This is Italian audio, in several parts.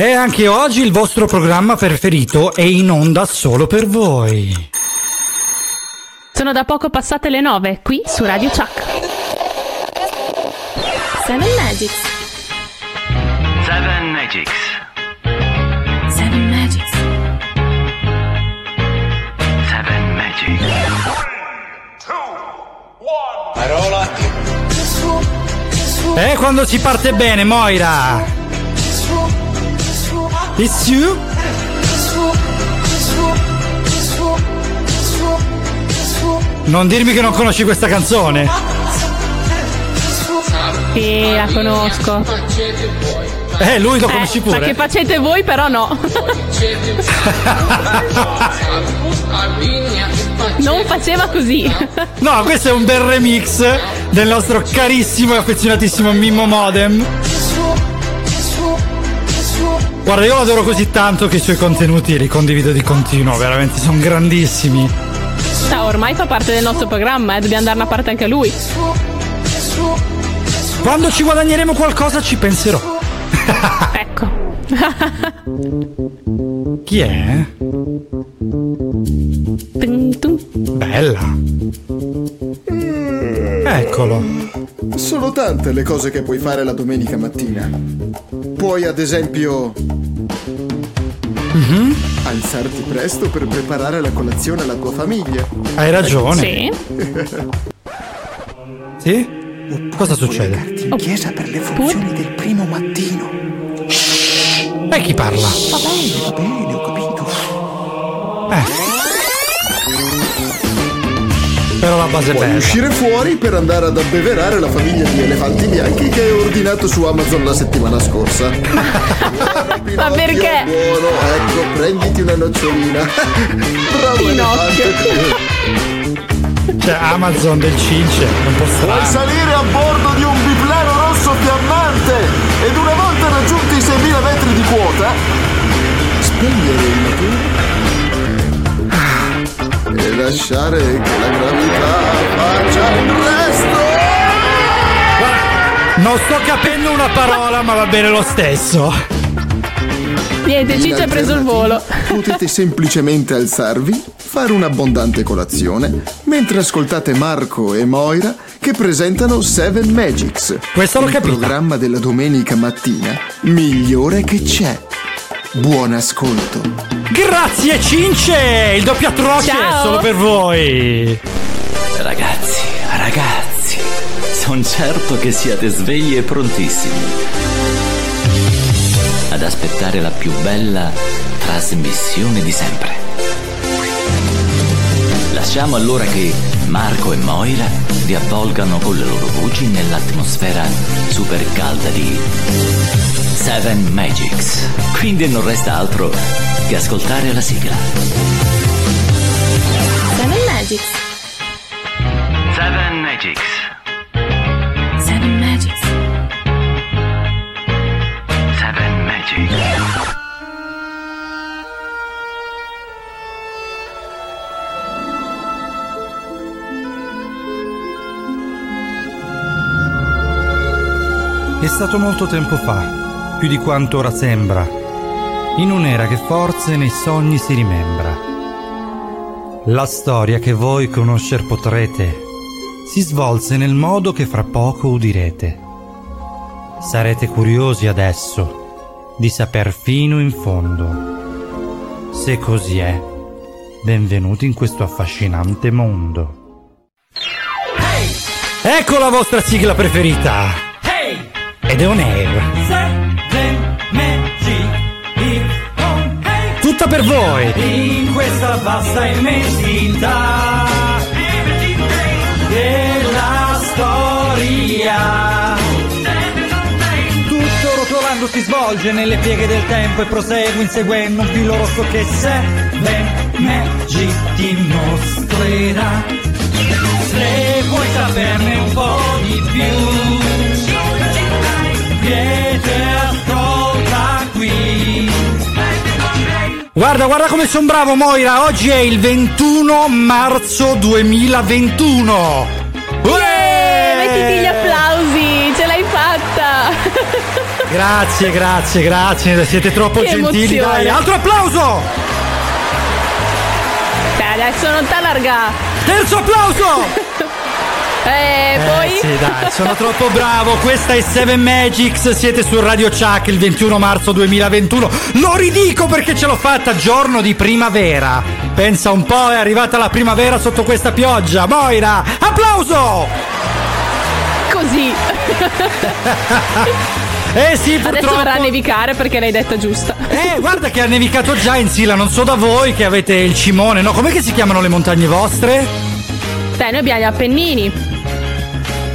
E anche oggi il vostro programma preferito è in onda solo per voi. Sono da poco passate le 9 qui su Radio Chuck. Seven Magics. Seven Magics. Seven Magics. Seven Magics. Parola. E quando si parte bene, Moira? It's you? Non dirmi che non conosci questa canzone. Sì, la conosco. Eh, lui lo Eh, conosci ma che pure. facete voi però no. non faceva così. No, questo è un bel remix del nostro carissimo e affezionatissimo Mimmo Modem. Guarda, io lo adoro così tanto che i suoi contenuti li condivido di continuo, veramente sono grandissimi. Ah, ormai fa parte del nostro programma, eh, dobbiamo darne a parte anche a lui. Quando ci guadagneremo qualcosa ci penserò. Ecco. Chi è? Tum, tum. Bella. Eccolo. Sono tante le cose che puoi fare la domenica mattina. Puoi ad esempio alzarti presto per preparare la colazione alla tua famiglia. Hai ragione. Sì. Sì? Cosa succede? In chiesa per le funzioni del primo mattino. E chi parla? Va bene, va bene, ho capito. Eh. Però la base è bella. uscire fuori per andare ad abbeverare la famiglia di elefanti bianchi che ho ordinato su Amazon la settimana scorsa. Ma perché? Buono, ecco, prenditi una nocciolina. Bravo Pinocchio. elefante. Cioè, Amazon del Cince, è un po' Puoi salire a bordo di un biplano rosso fiammante ed una volta raggiunti i 6.000 metri di quota, spegnere il motore e lasciare che la gravità faccia il resto. Non sto capendo una parola, ma va bene lo stesso. Niente, Ciccio ha preso il volo. Potete semplicemente alzarvi, fare un'abbondante colazione, mentre ascoltate Marco e Moira che presentano Seven Magics. Questo l'ho il capito. programma della domenica mattina migliore che c'è. Buon ascolto. Grazie Cince! Il doppio atroce Ciao. è solo per voi. Ragazzi, ragazzi, sono certo che siete svegli e prontissimi ad aspettare la più bella trasmissione di sempre. Lasciamo allora che Marco e Moira vi avvolgano con le loro voci nell'atmosfera super calda di Seven Magics. Quindi non resta altro che ascoltare la sigla. Seven Magics. Seven Magics. È stato molto tempo fa, più di quanto ora sembra, in un'era che forse nei sogni si rimembra. La storia che voi conoscer potrete si svolse nel modo che fra poco udirete. Sarete curiosi adesso di saper fino in fondo. Se così è, benvenuti in questo affascinante mondo. Ecco la vostra sigla preferita! Ed è on air. Tutta per voi! In questa vasta immensità della storia. Tutto rotolando si svolge nelle pieghe del tempo e prosegue inseguendo un filo rosso che Seven Magic ti mostrerà. Se vuoi saperne un po' di più, Guarda, guarda come sono bravo Moira, oggi è il 21 marzo 2021. Eh, mettiti gli applausi, ce l'hai fatta. Grazie, grazie, grazie, siete troppo Che gentili, emozione. dai. Altro applauso! Dai, adesso non t'allarga. Terzo applauso! Eh, Eh, poi. sì, dai, sono troppo bravo. Questa è Seven Magics. Siete su Radio Chuck il 21 marzo 2021. Lo ridico perché ce l'ho fatta giorno di primavera. Pensa un po', è arrivata la primavera sotto questa pioggia. Moira, applauso! Così. Eh sì, Adesso purtroppo. verrà a nevicare perché l'hai detta giusta. Eh, guarda che ha nevicato già in Sila, non so da voi che avete il cimone, no? Com'è che si chiamano le montagne vostre? Dai, noi abbiamo gli Appennini.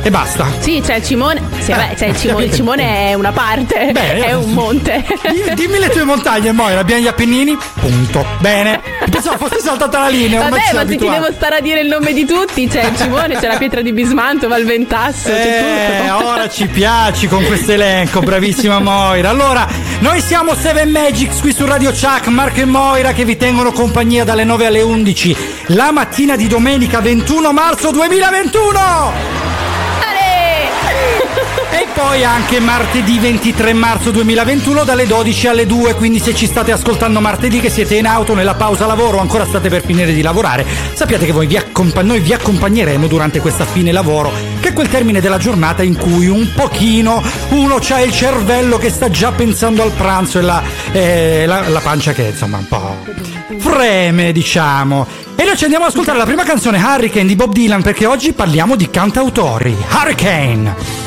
E basta. Sì, c'è il Cimone. Sì, vabbè, c'è il Cimone. Il Cimone è una parte. Beh, è un monte. Di- Dimmi le tue montagne, Moira, abbiamo gli Appennini? Punto. Bene. Pensavo fossi saltata la linea, Vabbè, ma se ti devo stare a dire il nome di tutti, c'è il Cimone, c'è la pietra di Bismanto, Valventasso, Eh, ora ci piaci con questo elenco, bravissima Moira. Allora, noi siamo Seven Magics qui su Radio Chuck, Marco e Moira che vi tengono compagnia dalle 9 alle 11 la mattina di domenica 21 marzo 2021. E poi anche martedì 23 marzo 2021 dalle 12 alle 2, quindi se ci state ascoltando martedì che siete in auto nella pausa lavoro ancora state per finire di lavorare, sappiate che vi accompa- noi vi accompagneremo durante questa fine lavoro, che è quel termine della giornata in cui un pochino uno c'ha il cervello che sta già pensando al pranzo e la, eh, la- la pancia che insomma un po' freme, diciamo. E noi ci andiamo ad ascoltare la prima canzone Hurricane di Bob Dylan perché oggi parliamo di cantautori. Hurricane!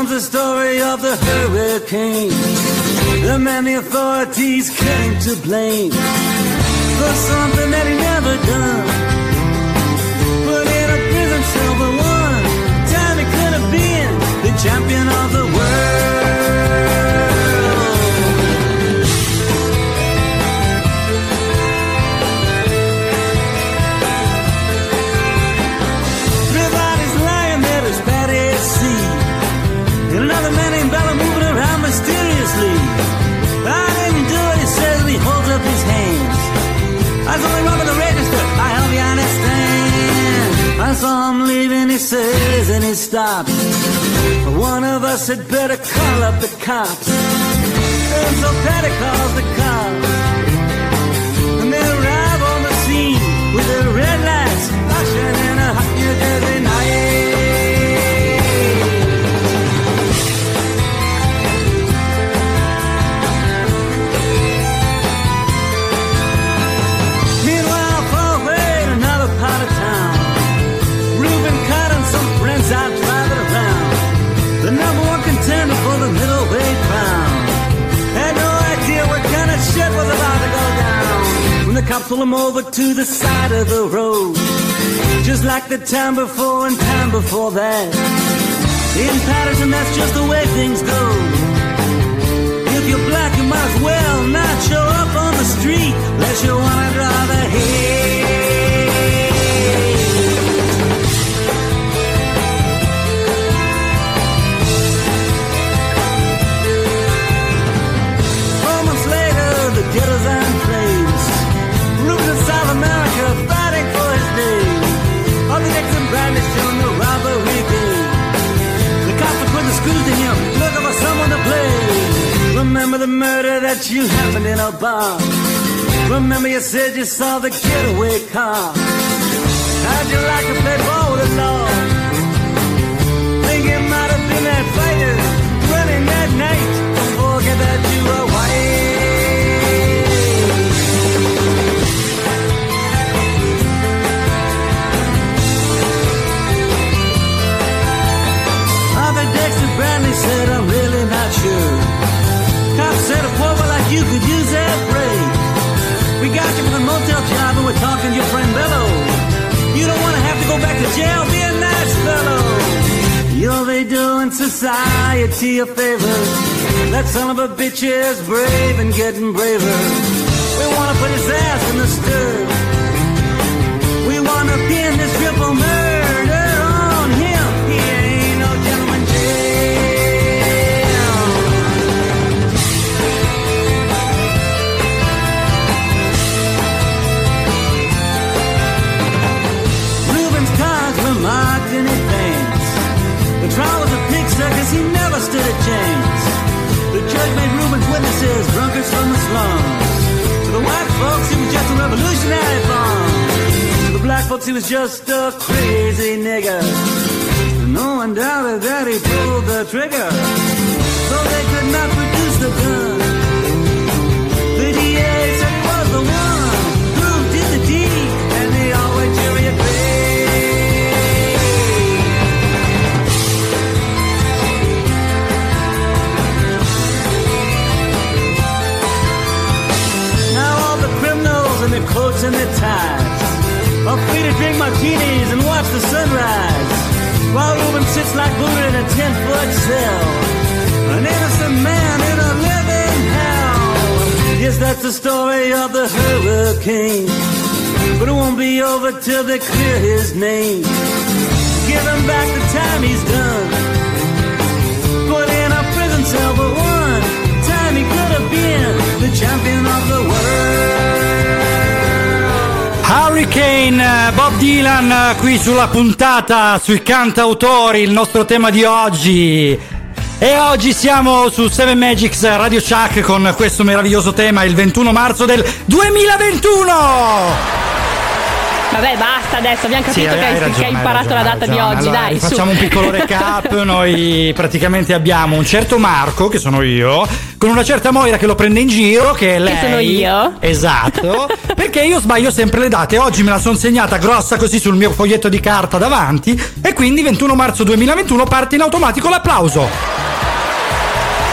Comes the story of the hurricane. The man the authorities came to blame for something that he never done. Put in a prison cell for one time he could have been the champion of the understand. I saw him leaving, he says, and he stops. One of us had better call up the cops. And so Patty calls the cops. And they arrive on the scene with their red lights flashing cops pulled him over to the side of the road. Just like the time before and time before that. In Patterson, that's just the way things go. If you're black, you might as well not show up on the street unless you wanna draw the hate. The murder that you happened in a bar. Remember you said you saw the getaway car. How'd you like to play ball with the law? Think it might have been that fighter running that night. Don't forget that you were white. Bradley said, I'm really not sure. You could use that break. We got you for the motel job and we're talking to your friend Bello. You don't want to have to go back to jail, be a nice fellow. You'll be doing society a favor. That son of a bitch is brave and getting braver. We want to put his ass in the stir. We want to pin this triple murder. arrested at James. The judge made room Reuben witnesses, drunkards from the slums. To the white folks, he was just a revolutionary bomb. To the black folks, he was just a crazy nigger. No one doubted that he pulled the trigger, though they could not produce the gun. Their coats and their ties are free to drink martinis and watch the sunrise. While Reuben sits like Buddha in a ten foot cell. An innocent man in a living hell. Yes, that's the story of the hurricane. But it won't be over till they clear his name. Give him back the time he's done. Put in a prison cell for one time he could have been the champion of the world. Hurricane, eh, Bob Dylan eh, qui sulla puntata sui cantautori, il nostro tema di oggi. E oggi siamo su 7 Magics Radio Chuck con questo meraviglioso tema il 21 marzo del 2021. Vabbè, basta adesso, abbiamo Sì, capito hai- che, hai ragione, che hai hai imparato ragione, la data di ragione. oggi, Allora, dai. Facciamo un piccolo recap. Noi praticamente abbiamo un certo Marco, che sono io, con una certa Moira che lo prende in giro, che è lei. sono io. Esatto. perché io sbaglio sempre le date. Oggi me la sono segnata grossa così sul mio foglietto di carta davanti. E quindi 21 marzo 2021 parte in automatico l'applauso.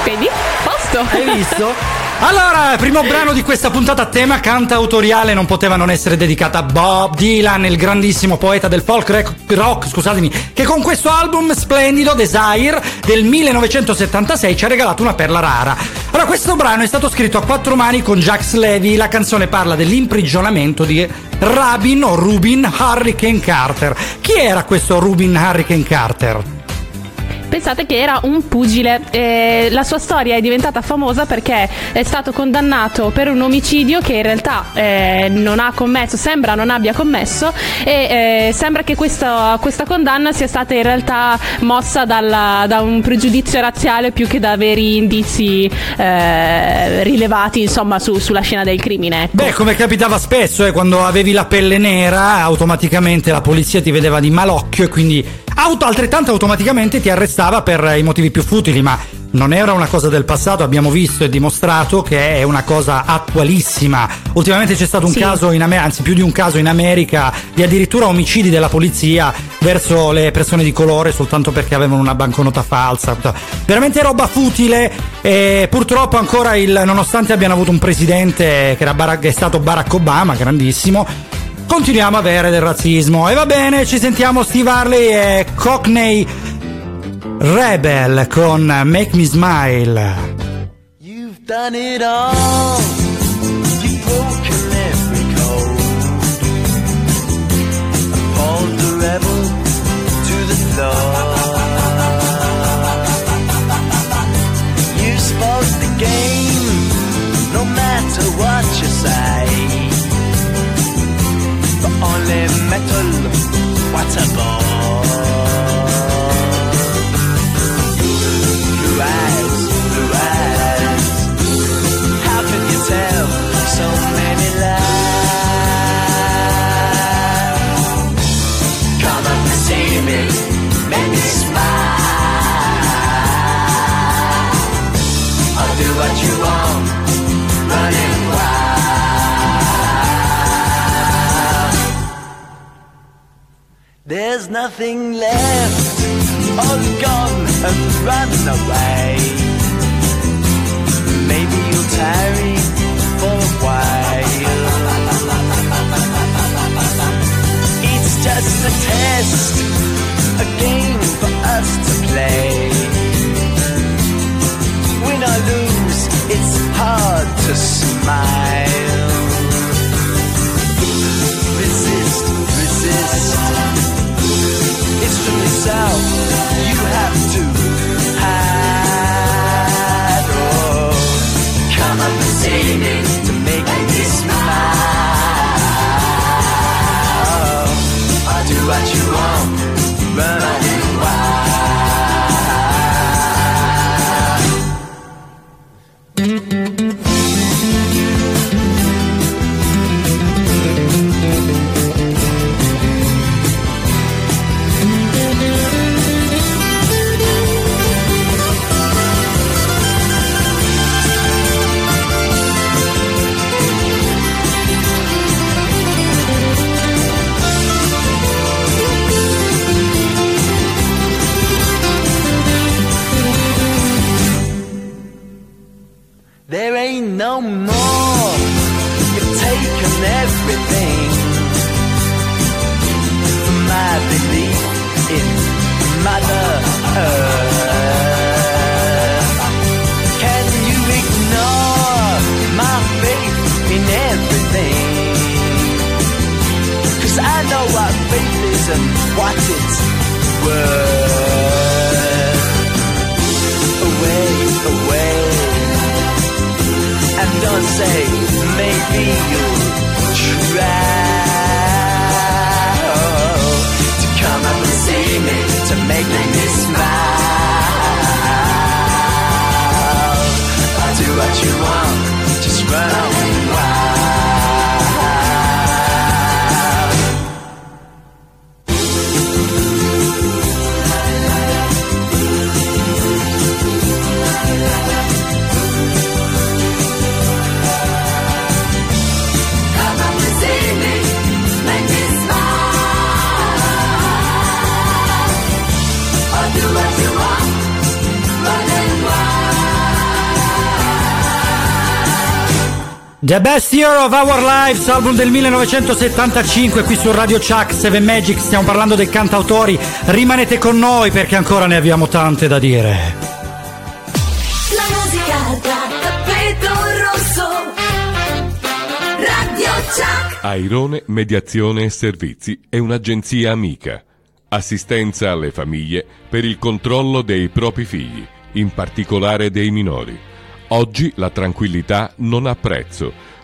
Vedi? Posto. Hai visto? Allora, primo brano di questa puntata a tema cantautoriale non poteva non essere dedicata a Bob Dylan, il grandissimo poeta del folk rec- rock, scusatemi, che con questo album splendido Desire del 1976 ci ha regalato una perla rara. Allora, questo brano è stato scritto a quattro mani con Jax Levy, la canzone parla dell'imprigionamento di Rabin o Rubin Hurricane Carter. Chi era questo Rubin Hurricane Carter? Pensate che era un pugile. eh, la sua storia è diventata famosa perché è stato condannato per un omicidio che in realtà eh, non ha commesso, sembra non abbia commesso e eh, sembra che questa, questa condanna sia stata in realtà mossa dalla- da un pregiudizio razziale più che da veri indizi eh, rilevati insomma su- sulla scena del crimine. ecco. Beh, come capitava spesso, eh, quando avevi la pelle nera, automaticamente la polizia ti vedeva di malocchio e quindi auto, altrettanto automaticamente ti arrestava per i motivi più futili, ma non era una cosa del passato, abbiamo visto e dimostrato che è una cosa attualissima. Ultimamente c'è stato un Sì. caso in America, anzi più di un caso in America, di addirittura omicidi della polizia verso le persone di colore soltanto perché avevano una banconota falsa. Veramente roba futile e purtroppo ancora il, nonostante abbiano avuto un presidente che, era è stato Barack Obama, grandissimo, continuiamo a avere del razzismo. E va bene, ci sentiamo Steve Harley e Cockney Rebel con Make Me Smile. You've done it all. You've broken every code. Appalled the rebel to the floor. You spoke the game, no matter what you say. But only metal, what a bore. There's nothing left, all gone and run away. Maybe you'll tarry for a while. It's just a test, a game for us to play. Win or lose, it's hard to smile. Resist, resist. It's from yourself you have to hide. Oh, come up and see me to make me smile. I'll do what you want, and The Best Year of Our Lives, album del 1975, qui su Radio Chuck 7 Magic, stiamo parlando dei cantautori. Rimanete con noi perché ancora ne abbiamo tante da dire. La musica da tappeto rosso. Radio Chuck. Airone Mediazione e Servizi è un'agenzia amica. Assistenza alle famiglie per il controllo dei propri figli, in particolare dei minori. Oggi la tranquillità non ha prezzo.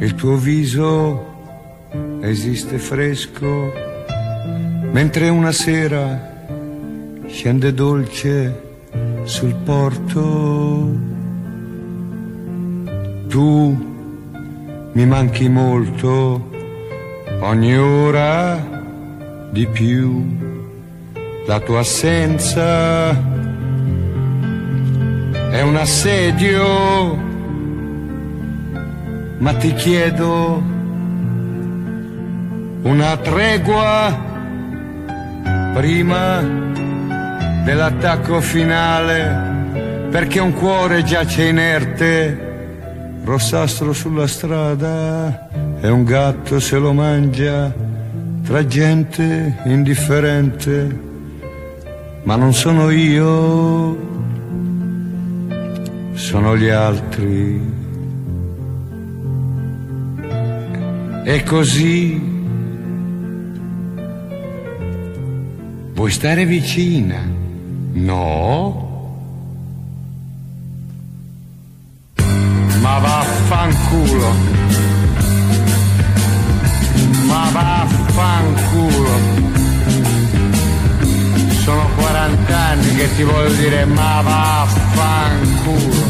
Il tuo viso esiste fresco, mentre una sera scende dolce sul porto. Tu mi manchi molto, ogni ora di più. La tua assenza è un assedio ma ti chiedo una tregua prima dell'attacco finale, perché un cuore giace inerte, rossastro sulla strada e un gatto se lo mangia tra gente indifferente, ma non sono io, sono gli altri. E così vuoi stare vicina? No? Ma vaffanculo. Ma vaffanculo. Sono 40 anni che ti voglio dire ma vaffanculo.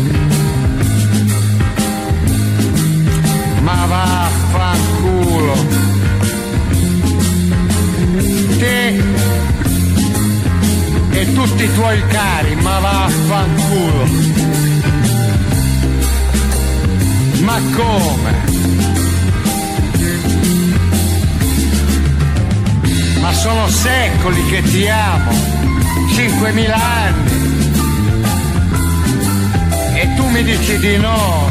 Ma vaffanculo. Te e tutti i tuoi cari, ma vaffanculo. Ma come? Ma sono secoli che ti amo, 5.000 anni. E tu mi dici di no,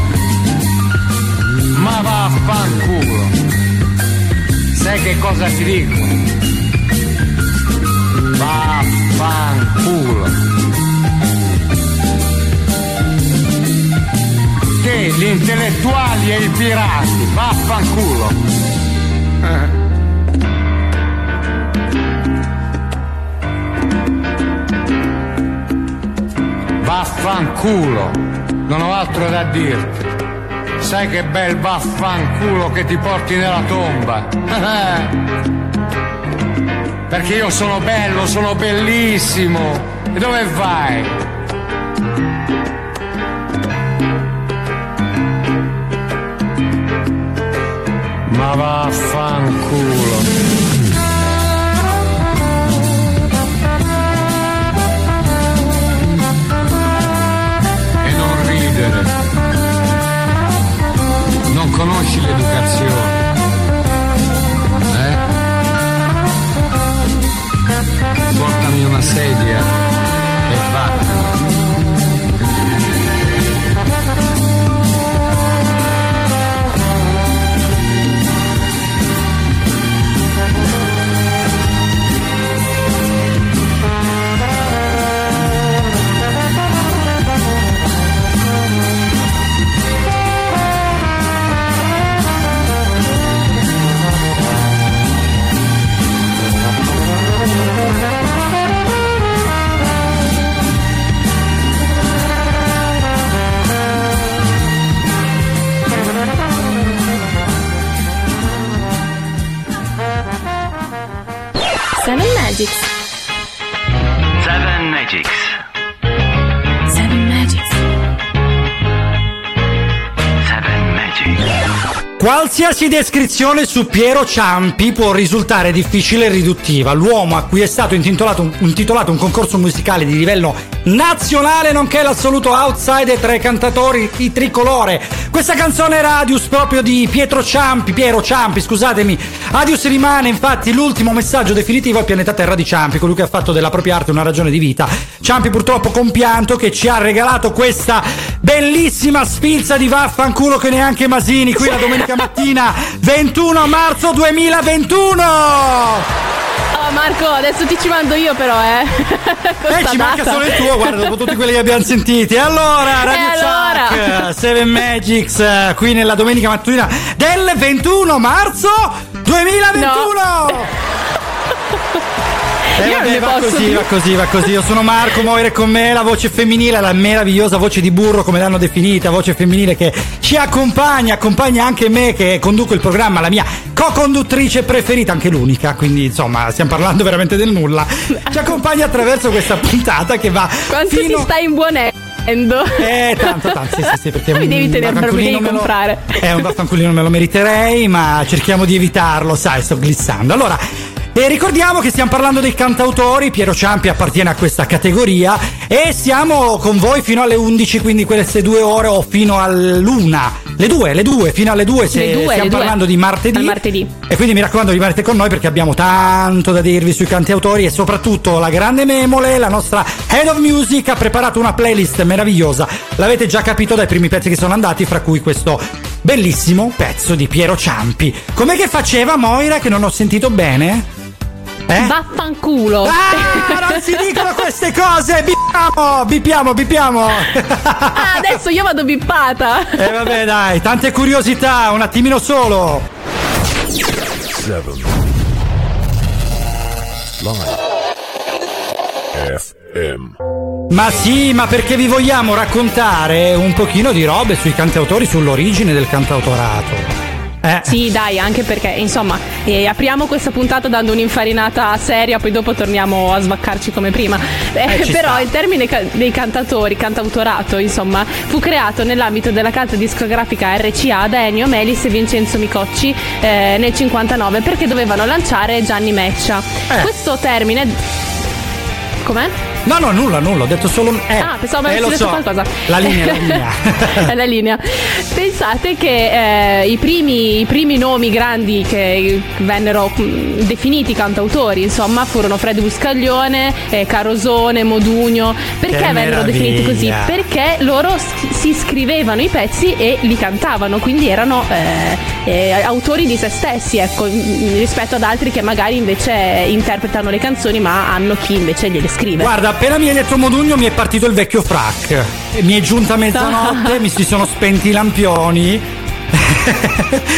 ma vaffanculo. Sai che cosa ti dico? Vaffanculo. Te, gli intellettuali e i pirati, vaffanculo. Eh. Vaffanculo, non ho altro da dirti. Sai che bel vaffanculo che ti porti nella tomba. Perché io sono bello, sono bellissimo. E dove vai? Ma vaffanculo. L'educazione. Eh? Portami una sedia Magics. Seven Magics. Seven Magics. Seven Magics. Qualsiasi descrizione su Piero Ciampi può risultare difficile e riduttiva. L'uomo a cui è stato intitolato un, intitolato un concorso musicale di livello nazionale, nonché l'assoluto outsider tra i cantatori di tricolore. Questa canzone era Adius proprio di Pietro Ciampi, Piero Ciampi, scusatemi. Adius rimane infatti l'ultimo messaggio definitivo al pianeta Terra di Ciampi, colui che ha fatto della propria arte una ragione di vita. Ciampi purtroppo compianto che ci ha regalato questa bellissima sfilza di vaffanculo che neanche Masini qui la domenica mattina 21 marzo 2021. Marco, adesso ti ci mando io però, eh. Eh, ci manca solo il tuo, guarda, dopo tutti quelli che abbiamo sentiti. Allora, Radio E allora? Chuck, Seven Magics, qui nella domenica mattina del 21 marzo 2021. Eh, vabbè, ne va posso così, più. va così, va così. Io sono Marco, Moire con me, la voce femminile, la meravigliosa voce di burro, come l'hanno definita, voce femminile che ci accompagna, accompagna anche me che conduco il programma, la mia co-conduttrice preferita, anche l'unica, quindi insomma stiamo parlando veramente del nulla. Ci accompagna attraverso questa puntata che va Quanto fino ti stai imbuonendo? eh, tanto, tanto, sì, sì, sì, perché Mi devi tenere me lo- comprare. Eh, un vaffanculino me lo meriterei, ma cerchiamo di evitarlo, sai, sto glissando. Allora, e ricordiamo che stiamo parlando dei cantautori, Piero Ciampi appartiene a questa categoria e siamo con voi fino alle 11, quindi queste due ore o fino all'una. Le due, le due, fino alle due se due, stiamo le due. parlando di martedì. Martedì. E quindi mi raccomando rimanete con noi perché abbiamo tanto da dirvi sui cantautori e soprattutto la grande Memole, la nostra Head of Music, ha preparato una playlist meravigliosa. L'avete già capito dai primi pezzi che sono andati, fra cui questo bellissimo pezzo di Piero Ciampi. Com'è che faceva Moira che non ho sentito bene? Eh? Vaffanculo. Ah, non si dicono queste cose! Bippiamo, bippiamo, bippiamo! Ah, adesso io vado bippata. E vabbè dai, tante curiosità, un attimino solo. Seven. Live. FM. Ma sì, ma perché vi vogliamo raccontare un pochino di robe sui cantautori, sull'origine del cantautorato. Eh, Sì, dai, anche perché, insomma, eh, apriamo questa puntata dando un'infarinata seria, poi dopo torniamo a svaccarci come prima. Eh, Eh, però sta. il termine ca- dei cantatori, cantautorato, insomma, fu creato nell'ambito della casa discografica RCA da Ennio Melis e Vincenzo Micocci eh, nel 59 perché dovevano lanciare Gianni Meccia. Eh. Questo termine. Com'è? No, no, nulla, nulla, ho detto solo eh. Ah, pensavo eh, avessi detto so. qualcosa. La linea, la linea. È la linea. Pensate che eh, i, primi, i primi nomi grandi che vennero definiti cantautori, insomma, furono Fred Buscaglione, eh, Carosone, Modugno. Perché Che vennero definiti così? meraviglia. Perché loro si scrivevano i pezzi e li cantavano, quindi erano eh, eh, autori di se stessi, ecco, rispetto ad altri che magari invece interpretano le canzoni, ma hanno chi invece gliele scrive. Guarda, appena mi hai detto Modugno mi è partito il vecchio frac. Mi è giunta mezzanotte, mi si sono spenti i lampioni.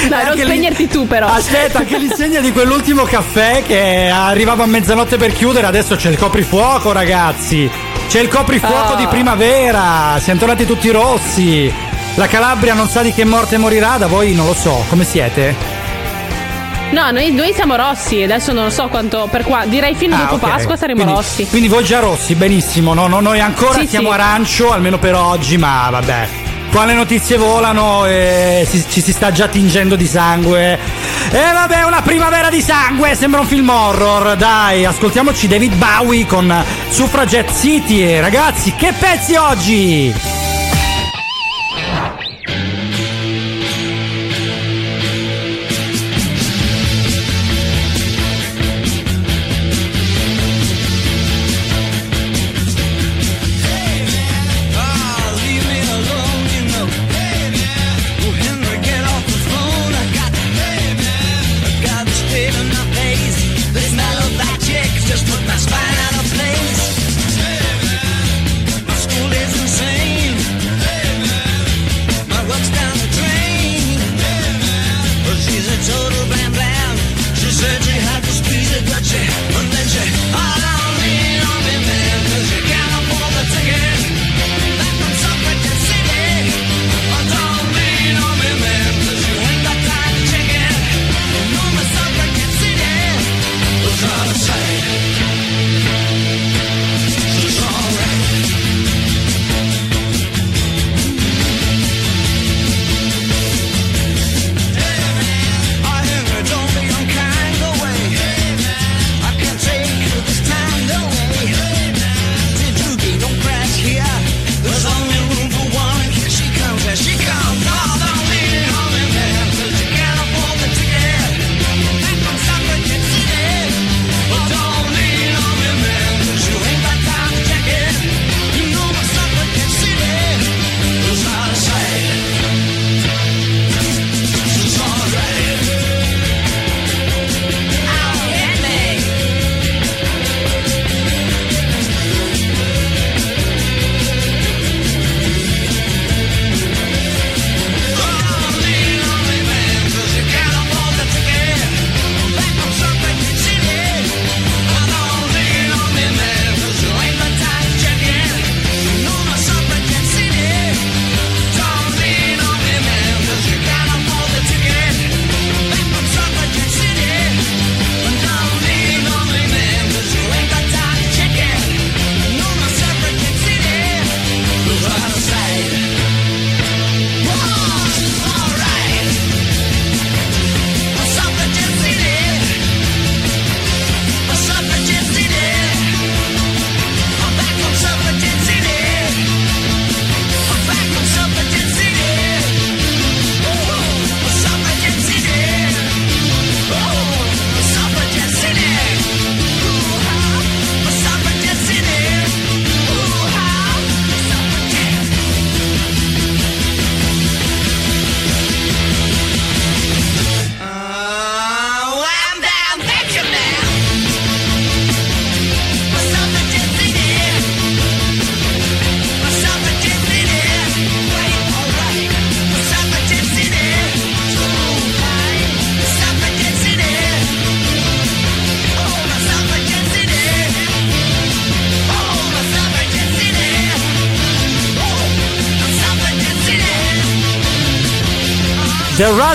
Dai, non spegnerti tu però. Aspetta, anche l'insegna di quell'ultimo caffè che arrivava a mezzanotte per chiudere, adesso c'è il coprifuoco, ragazzi. C'è il coprifuoco Ah. di primavera, siamo tornati tutti rossi. La Calabria non sa di che morte morirà, da voi non lo so, come siete? No, noi, noi siamo rossi, adesso non so quanto per qua. Direi fino ah, dopo okay. Pasqua saremo quindi, rossi. Quindi voi già rossi, benissimo. No, no, noi ancora sì, siamo sì. arancio, almeno per oggi, ma vabbè. Qua le notizie volano eh, e ci, ci si sta già tingendo di sangue. E vabbè, una primavera di sangue, sembra un film horror. Dai, ascoltiamoci David Bowie con Suffragette City. Ragazzi, che pezzi oggi!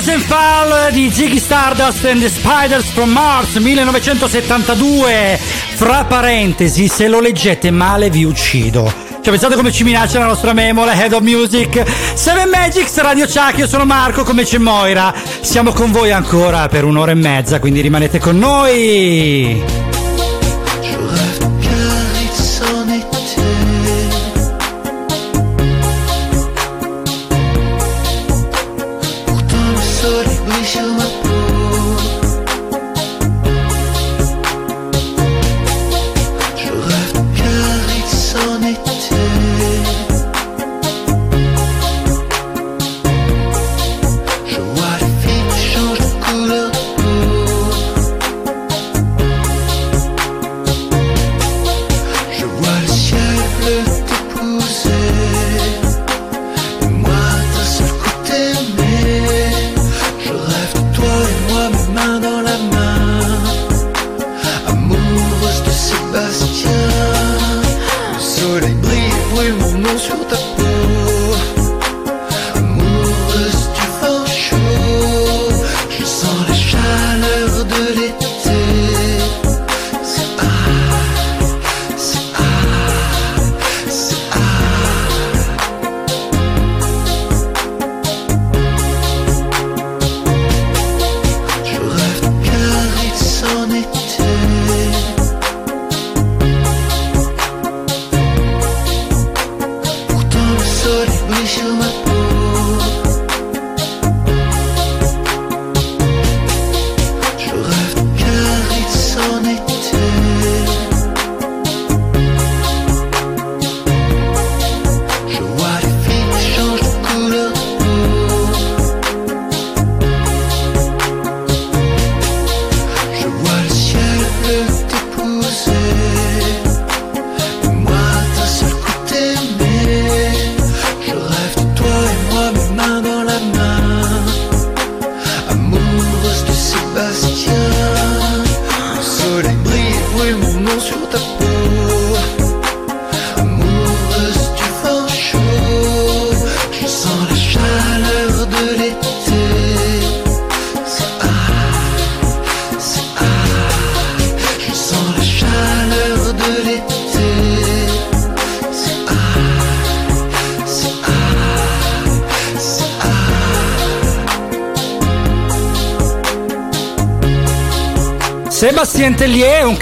Ocean Fall di Ziggy Stardust and the Spiders from Mars 1972. Fra parentesi, se lo leggete male vi uccido. Cioè, pensate come ci minaccia la nostra memoria, Head of Music. Seven Magics, Radio Chuck, io sono Marco, come c'è Moira. Siamo con voi ancora per un'ora e mezza, quindi rimanete con noi.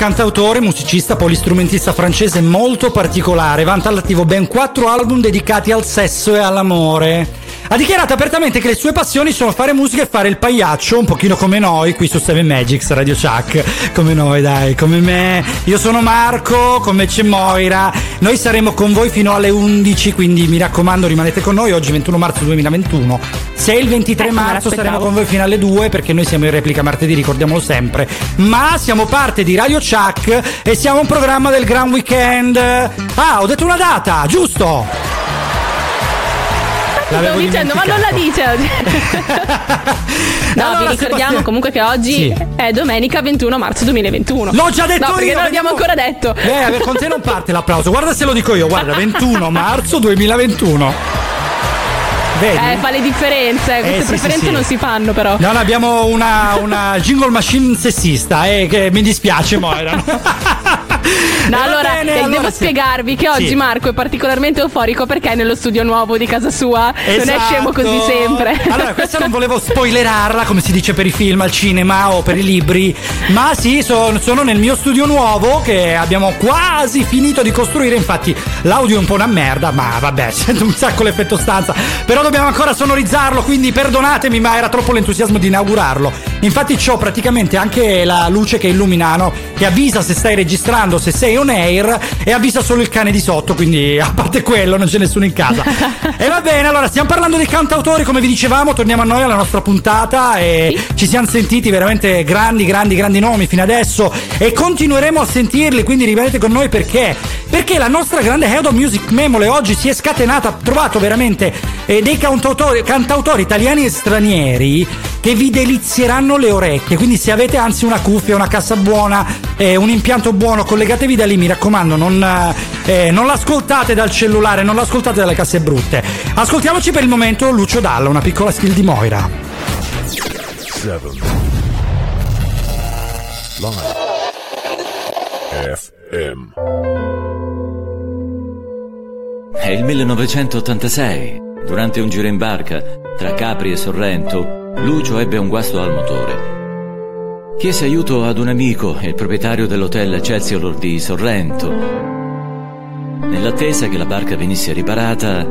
Cantautore, musicista, polistrumentista francese molto particolare. Vanta all'attivo ben quattro album dedicati al sesso e all'amore. Ha dichiarato apertamente che le sue passioni sono fare musica e fare il pagliaccio, un pochino come noi qui su Seven Magics Radio Chuck. Come noi, dai, come me. Io sono Marco, come c'è Moira. Noi saremo con voi fino alle 11, quindi mi raccomando rimanete con noi. Oggi 21 marzo 2021. Se il 23 Ecco, me marzo saremo con voi fino alle 2 perché noi siamo in replica martedì, ricordiamolo sempre. Ma siamo parte di Radio Chuck e siamo un programma del Gran Weekend. Ah, ho detto una data, giusto? Stavo dicendo, ma non la dice oggi. no, Allora, vi ricordiamo Sebastiano- comunque che oggi Sì. è domenica 21 marzo 2021. L'ho già detto no, io, non l'abbiamo ancora detto. Eh, con te non parte l'applauso. Guarda se lo dico io, guarda, 21 marzo 2021. Vedi? Eh, fa le differenze. Queste Eh, sì, preferenze sì, sì. non si fanno, però. No, no, abbiamo una, una jingle machine sessista, eh, che mi dispiace, Moira. No, allora, bene, eh, allora devo sì. spiegarvi che oggi Sì. Marco è particolarmente euforico perché è nello studio nuovo di casa sua. Non è Esatto. scemo così sempre. Allora, questa non volevo spoilerarla, come si dice per i film, al cinema o per i libri, ma sì, son- sono nel mio studio nuovo che abbiamo quasi finito di costruire. Infatti, l'audio è un po' una merda, ma vabbè, sento un sacco l'effetto stanza. Però dobbiamo ancora sonorizzarlo, quindi perdonatemi, ma era troppo l'entusiasmo di inaugurarlo. Infatti, c'ho praticamente anche la luce che illumina, no? Che avvisa se stai registrando, se sei on air, e avvisa solo il cane di sotto, quindi a parte quello non c'è nessuno in casa. e va bene, allora stiamo parlando dei cantautori, come vi dicevamo, torniamo a noi alla nostra puntata e ci siamo sentiti veramente grandi, grandi, grandi nomi fino adesso e continueremo a sentirli, quindi rimanete con noi perché? Perché la nostra grande Head of Music Memole oggi si è scatenata, ha trovato veramente eh, dei cantautori, cantautori italiani e stranieri che vi delizieranno le orecchie. Quindi, se avete anzi una cuffia, una cassa buona, eh, un impianto buono, collegatevi da lì. Mi raccomando, non, eh, non l'ascoltate dal cellulare, non l'ascoltate dalle casse brutte. Ascoltiamoci per il momento Lucio Dalla, una piccola skill di Moira. Seven. FM. È il 1986. Durante un giro in barca tra Capri e Sorrento, Lucio ebbe un guasto al motore. Chiese aiuto ad un amico, il proprietario dell'hotel Excelsior di Sorrento. Nell'attesa che la barca venisse riparata,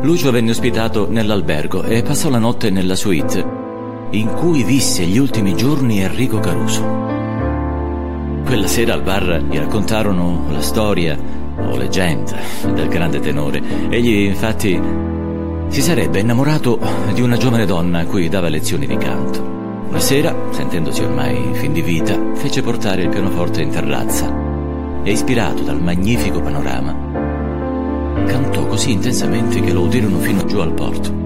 Lucio venne ospitato nell'albergo e passò la notte nella suite, in cui visse gli ultimi giorni Enrico Caruso. Quella sera al bar gli raccontarono la storia o leggenda del grande tenore. Egli, infatti, si sarebbe innamorato di una giovane donna a cui dava lezioni di canto. Una sera, sentendosi ormai in fin di vita, fece portare il pianoforte in terrazza e, ispirato dal magnifico panorama, cantò così intensamente che lo udirono fino giù al porto.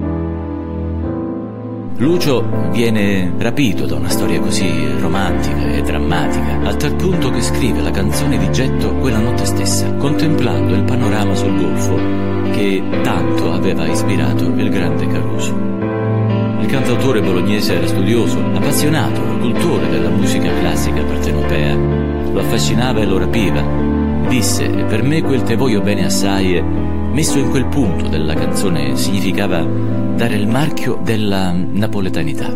Lucio viene rapito da una storia così romantica e drammatica, a tal punto che scrive la canzone di getto quella notte stessa, contemplando il panorama sul golfo che tanto aveva ispirato il grande Caruso. Il cantautore bolognese era studioso, appassionato, cultore della musica classica partenopea. Lo affascinava e lo rapiva. Disse, per me quel te voglio bene assai, messo in quel punto della canzone significava dare il marchio della napoletanità.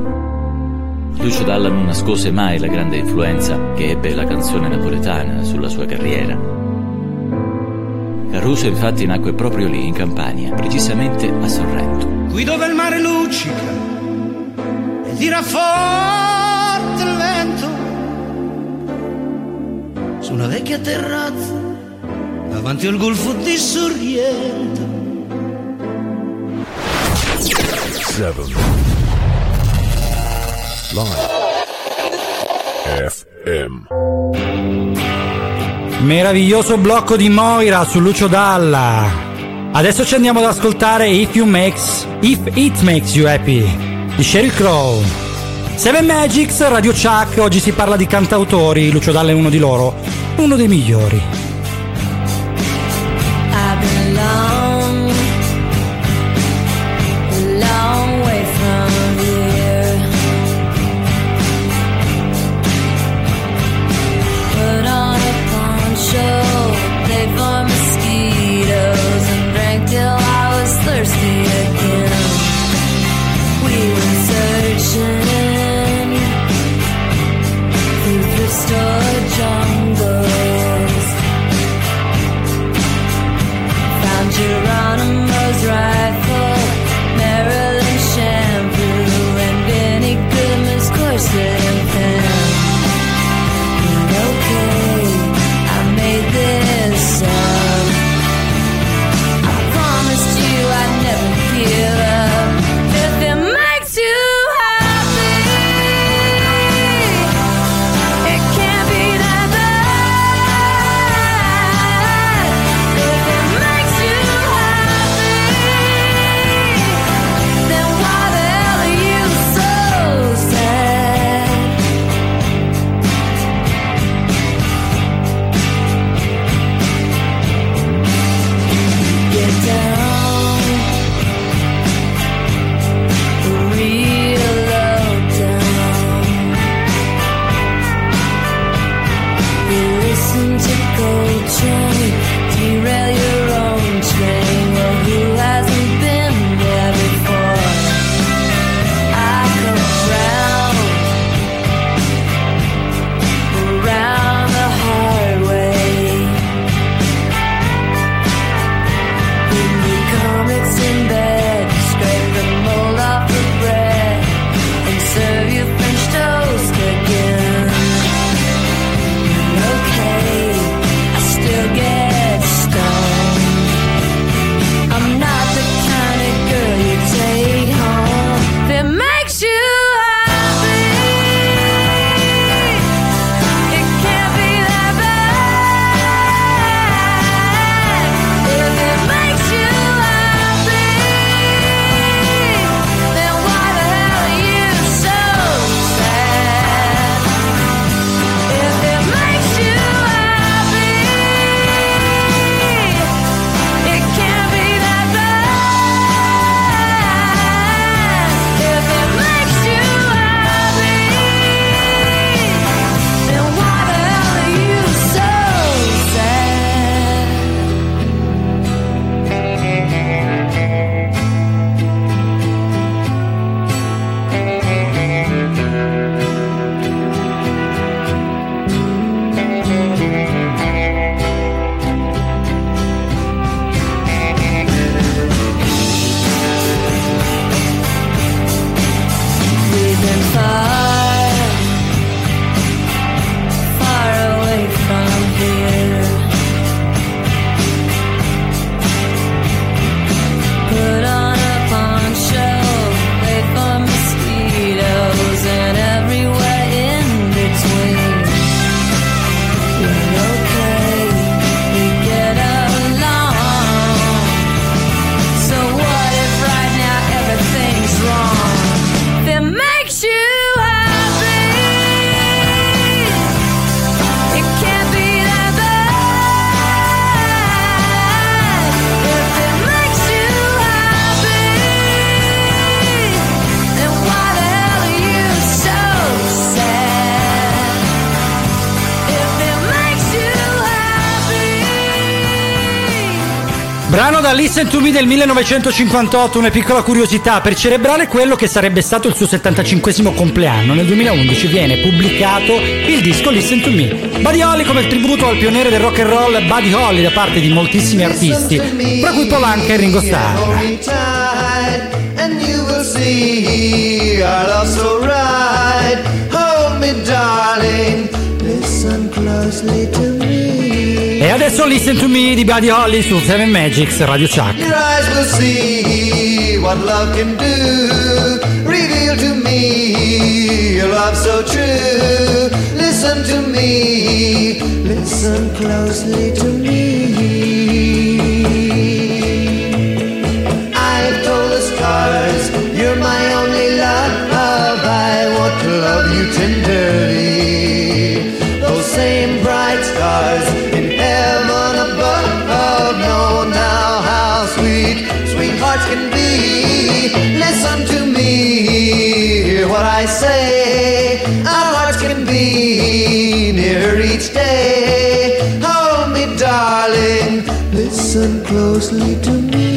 Lucio Dalla non nascose mai la grande influenza che ebbe la canzone napoletana sulla sua carriera. Caruso infatti nacque proprio lì, in Campania, precisamente a Sorrento. Qui dove il mare luccica e tira forte il vento su una vecchia terrazza davanti al golfo di Sorrento. Seven. Live. FM. Meraviglioso blocco di Moira su Lucio Dalla. Adesso ci andiamo ad ascoltare If, You makes, If It Makes You Happy di Sheryl Crow. Seven Magics, Radio Chuck, oggi si parla di cantautori, Lucio Dalla è uno di loro, uno dei migliori. Da Listen to Me del 1958, una piccola curiosità, per celebrare quello che sarebbe stato il suo 75 compleanno, nel 2011 viene pubblicato il disco Listen to Me. Buddy Holly come tributo al pioniere del rock and roll Buddy Holly da parte di moltissimi artisti, tra cui Paul Anka e Ringo Starr. E adesso Listen to Me di Buddy Holly su 7 Magics Radio Chuck. Your eyes will see what love can do. Reveal to me your love so true. Listen to me, listen closely to me. I've told the stars you're my only love. I want to love you tenderly. Sweethearts can be. Listen to me, hear what I say. Our hearts can be nearer each day. Hold me, darling. Listen closely to me.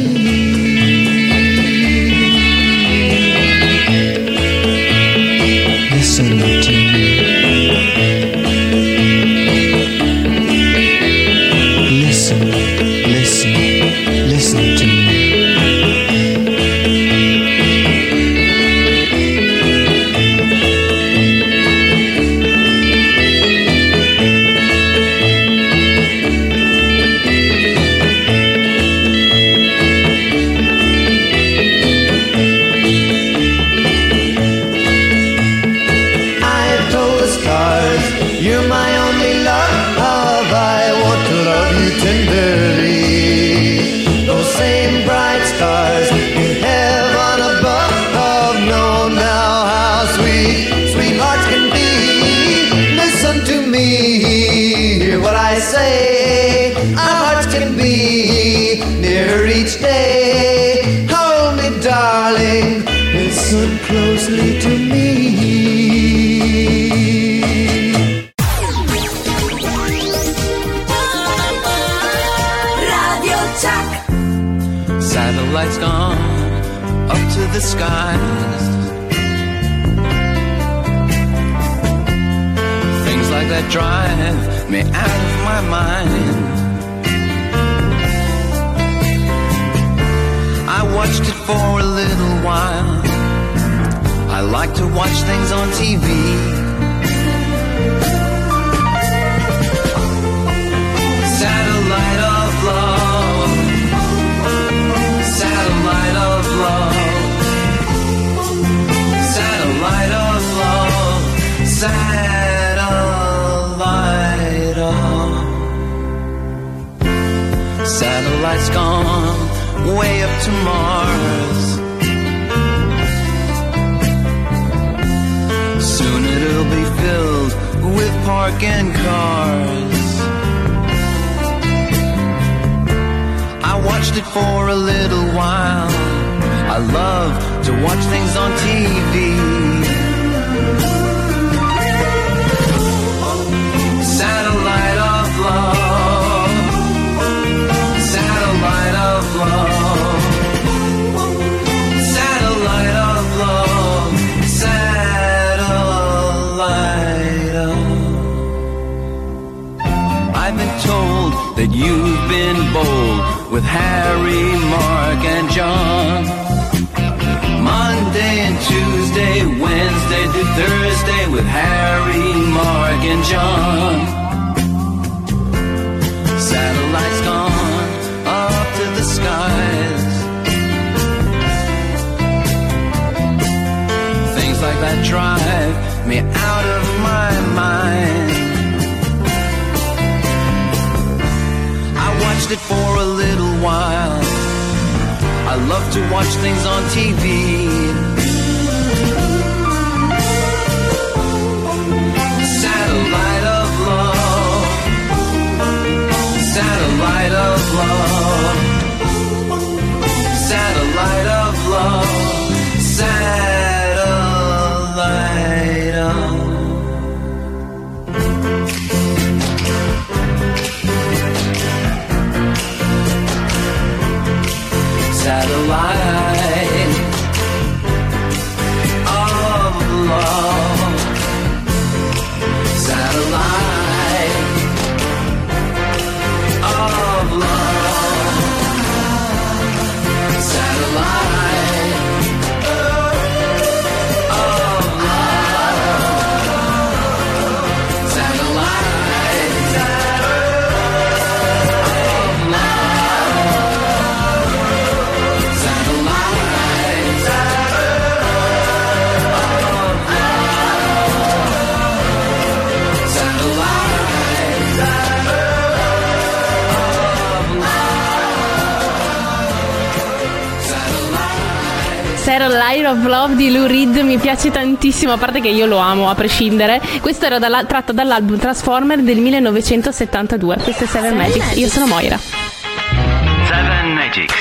Satellite of Love di Lou Reed mi piace tantissimo, a parte che io lo amo a prescindere. Questo era dalla- tratto dall'album Transformer del 1972. Questo è Seven, Magics. Io sono Moira. Seven Magics.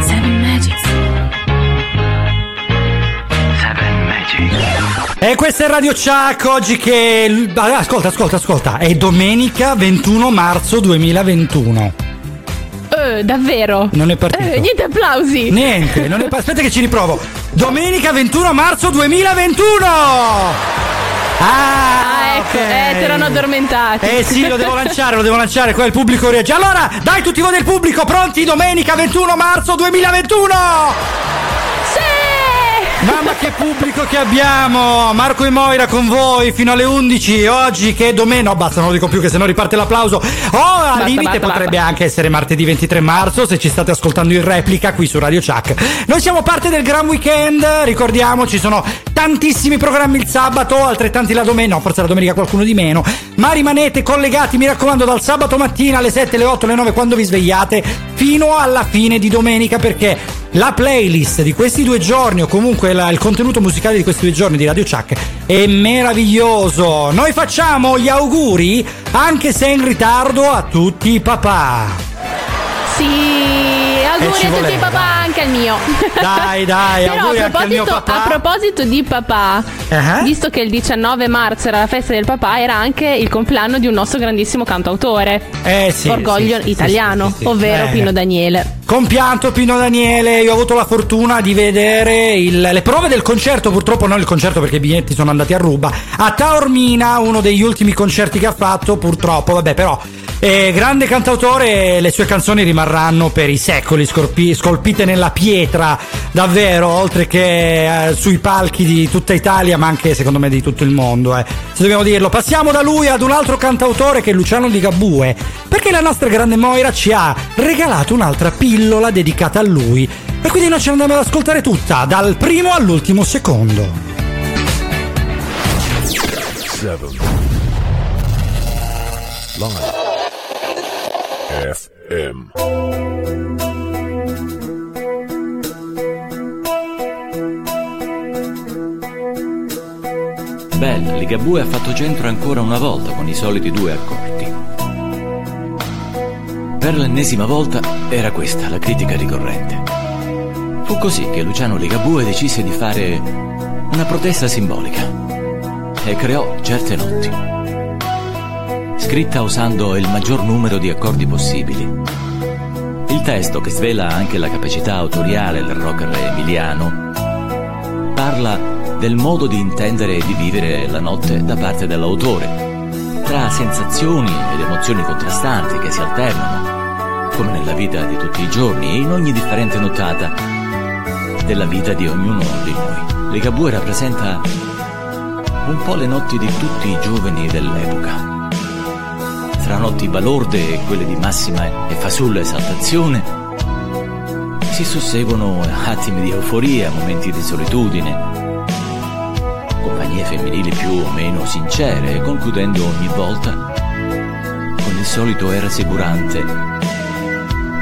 Seven Magics. Seven Magics. E questo è Radio Chuck oggi che... Ascolta, ascolta, ascolta. È domenica 21 marzo 2021. Eh, davvero? Non è partito. Eh, niente applausi. Niente, non è pa- aspetta che ci riprovo. Domenica 21 marzo 2021! Ah, Ah, ecco, ok. eh, ti erano addormentati. Eh sì, lo devo lanciare, lo devo lanciare, qua il pubblico reagisce. Allora, dai tutti voi del pubblico, pronti? Domenica 21 marzo 2021! Mamma che pubblico che abbiamo! Marco e Moira con voi fino alle 11 oggi che è domenica. No, basta, non lo dico più che sennò riparte l'applauso. Oh, al limite basta, potrebbe basta. anche essere martedì 23 marzo se ci state ascoltando in replica qui su Radio Chuck. Noi siamo parte del Gran Weekend, ricordiamo, ci sono tantissimi programmi il sabato, altrettanti la domenica, no, forse la domenica qualcuno di meno, ma rimanete collegati, mi raccomando, dal sabato mattina alle 7, alle 8, alle 9 quando vi svegliate fino alla fine di domenica perché la playlist di questi due giorni o comunque la- il contenuto musicale di questi due giorni di Radio Chuck è meraviglioso. Noi facciamo gli auguri, anche se in ritardo, a tutti i papà. Sì, auguri a tutti i papà, anche al mio. Dai, dai, Però auguri a anche al mio proposito, papà. a proposito di papà, Eh? visto che il 19 marzo era la festa del papà, era anche il compleanno di un nostro grandissimo cantautore. Eh sì. Orgoglio sì, sì, italiano, sì. ovvero Eh. Pino Daniele. Compianto Pino Daniele, io ho avuto la fortuna di vedere il- le prove del concerto, purtroppo non il concerto perché i biglietti sono andati a ruba, a Taormina, uno degli ultimi concerti che ha fatto, purtroppo, vabbè però, eh, grande cantautore, le sue canzoni rimarranno per i secoli scorpi- scolpite nella pietra, davvero, oltre che eh, sui palchi di tutta Italia, ma anche secondo me di tutto il mondo, eh. se dobbiamo dirlo. Passiamo da lui ad un altro cantautore che è Luciano Di Gabue, perché la nostra grande Moira ci ha regalato un'altra pillola dedicata a lui. E quindi noi ce l'andiamo ad ascoltare tutta, dal primo all'ultimo secondo. Seven. Live. FM. Beh, Ligabue ha fatto centro ancora una volta con i soliti due accordi. Per l'ennesima volta era questa la critica ricorrente. Fu così che Luciano Ligabue decise di fare una protesta simbolica e creò certe notti. Scritta usando il maggior numero di accordi possibili. Il testo, che svela anche la capacità autoriale del rocker emiliano, parla del modo di intendere e di vivere la notte da parte dell'autore, tra sensazioni ed emozioni contrastanti che si alternano, come nella vita di tutti i giorni e in ogni differente notata della vita di ognuno di noi. Ligabue rappresenta un po' le notti di tutti i giovani dell'epoca. Tra notti balorde e quelle di massima e fasulla esaltazione, si susseguono attimi di euforia, momenti di solitudine, compagnie femminili più o meno sincere, concludendo ogni volta con il solito e rassicurante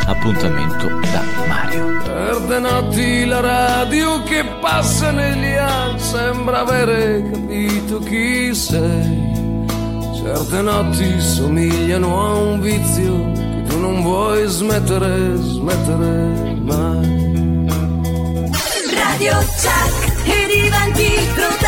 appuntamento da Mario. Certe notti la radio che passa negli anni sembra avere capito chi sei. Certe notti somigliano a un vizio che tu non vuoi smettere, smettere mai. Radio Chuck e diventi protagonista.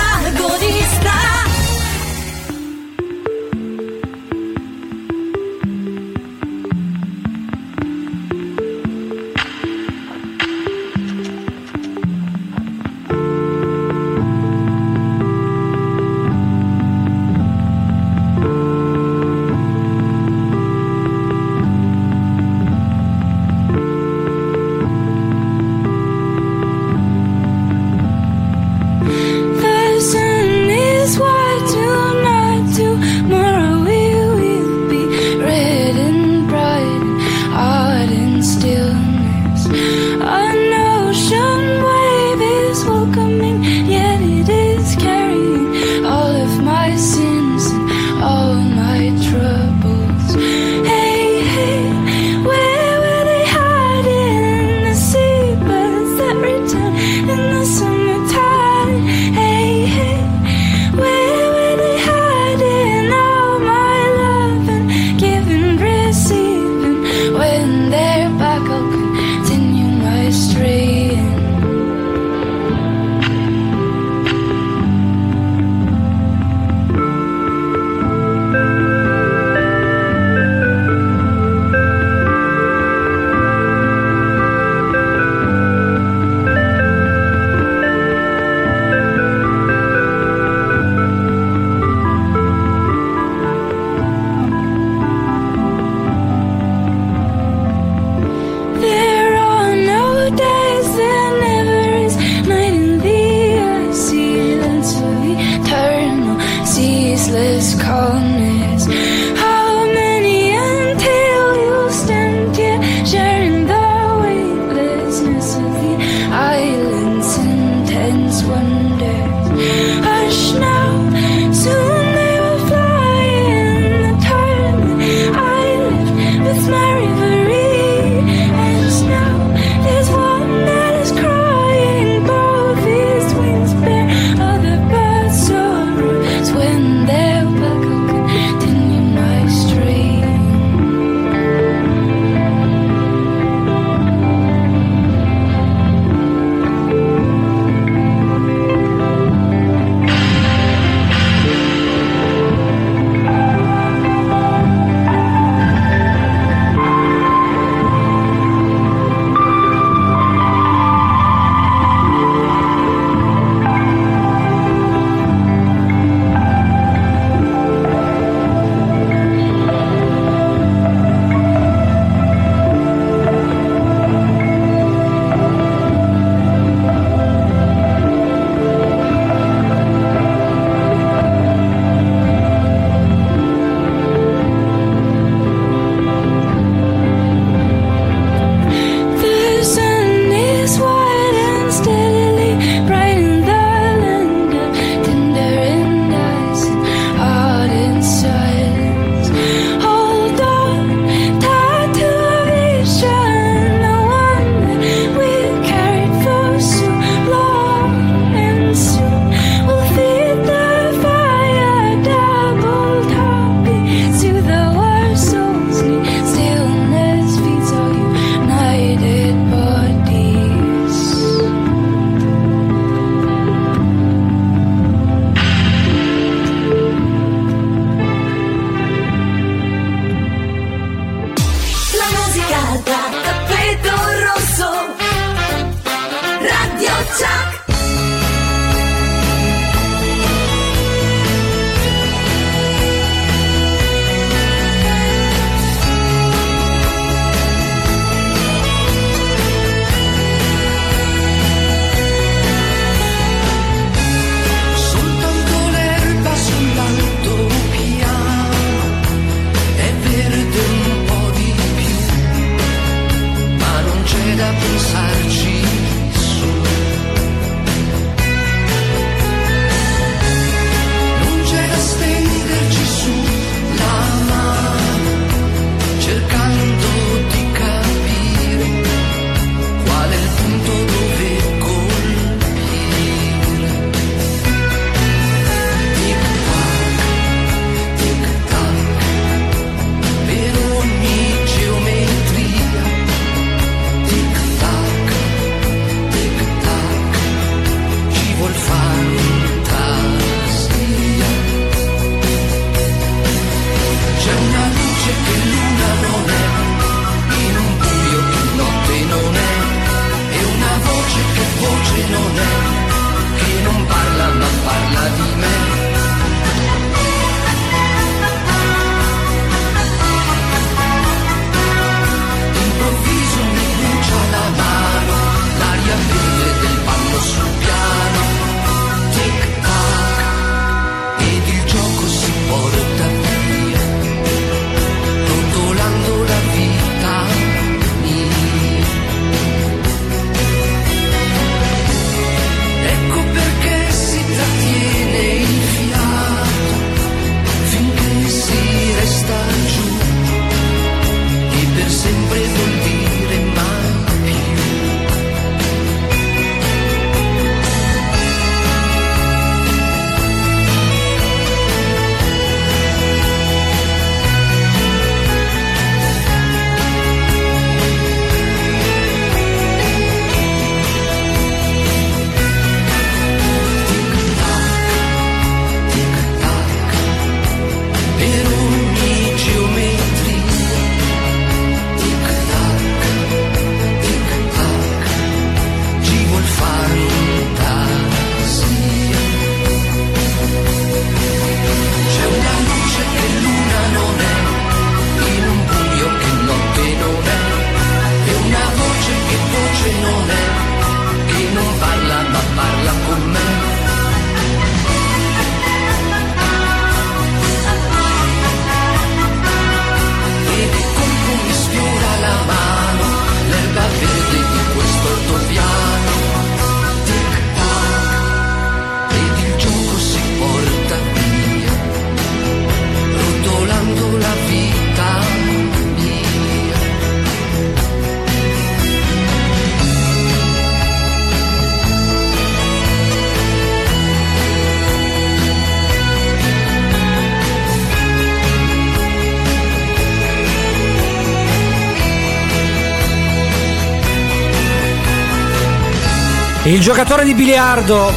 Il giocatore di biliardo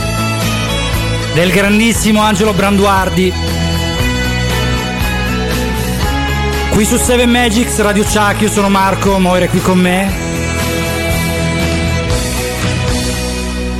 del grandissimo Angelo Branduardi. Qui su 7 Magics, Radio Chuck, io sono Marco, Moira è qui con me.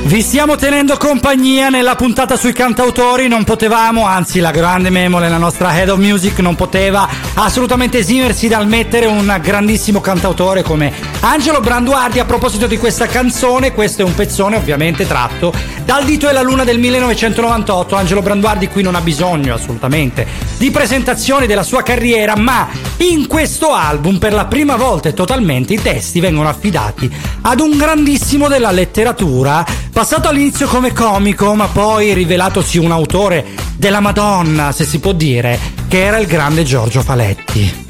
Vi stiamo tenendo compagnia nella puntata sui cantautori, non potevamo, anzi la grande Memole, la nostra Head of Music, non poteva assolutamente esimersi dal mettere un grandissimo cantautore come Angelo Branduardi. A proposito di questa canzone, questo è un pezzone ovviamente tratto dal Dito e la Luna del 1998. Angelo Branduardi qui non ha bisogno assolutamente di presentazioni della sua carriera, ma in questo album per la prima volta e totalmente i testi vengono affidati ad un grandissimo della letteratura, passato all'inizio come comico, ma poi rivelatosi un autore della Madonna, se si può dire, che era il grande Giorgio Faletti.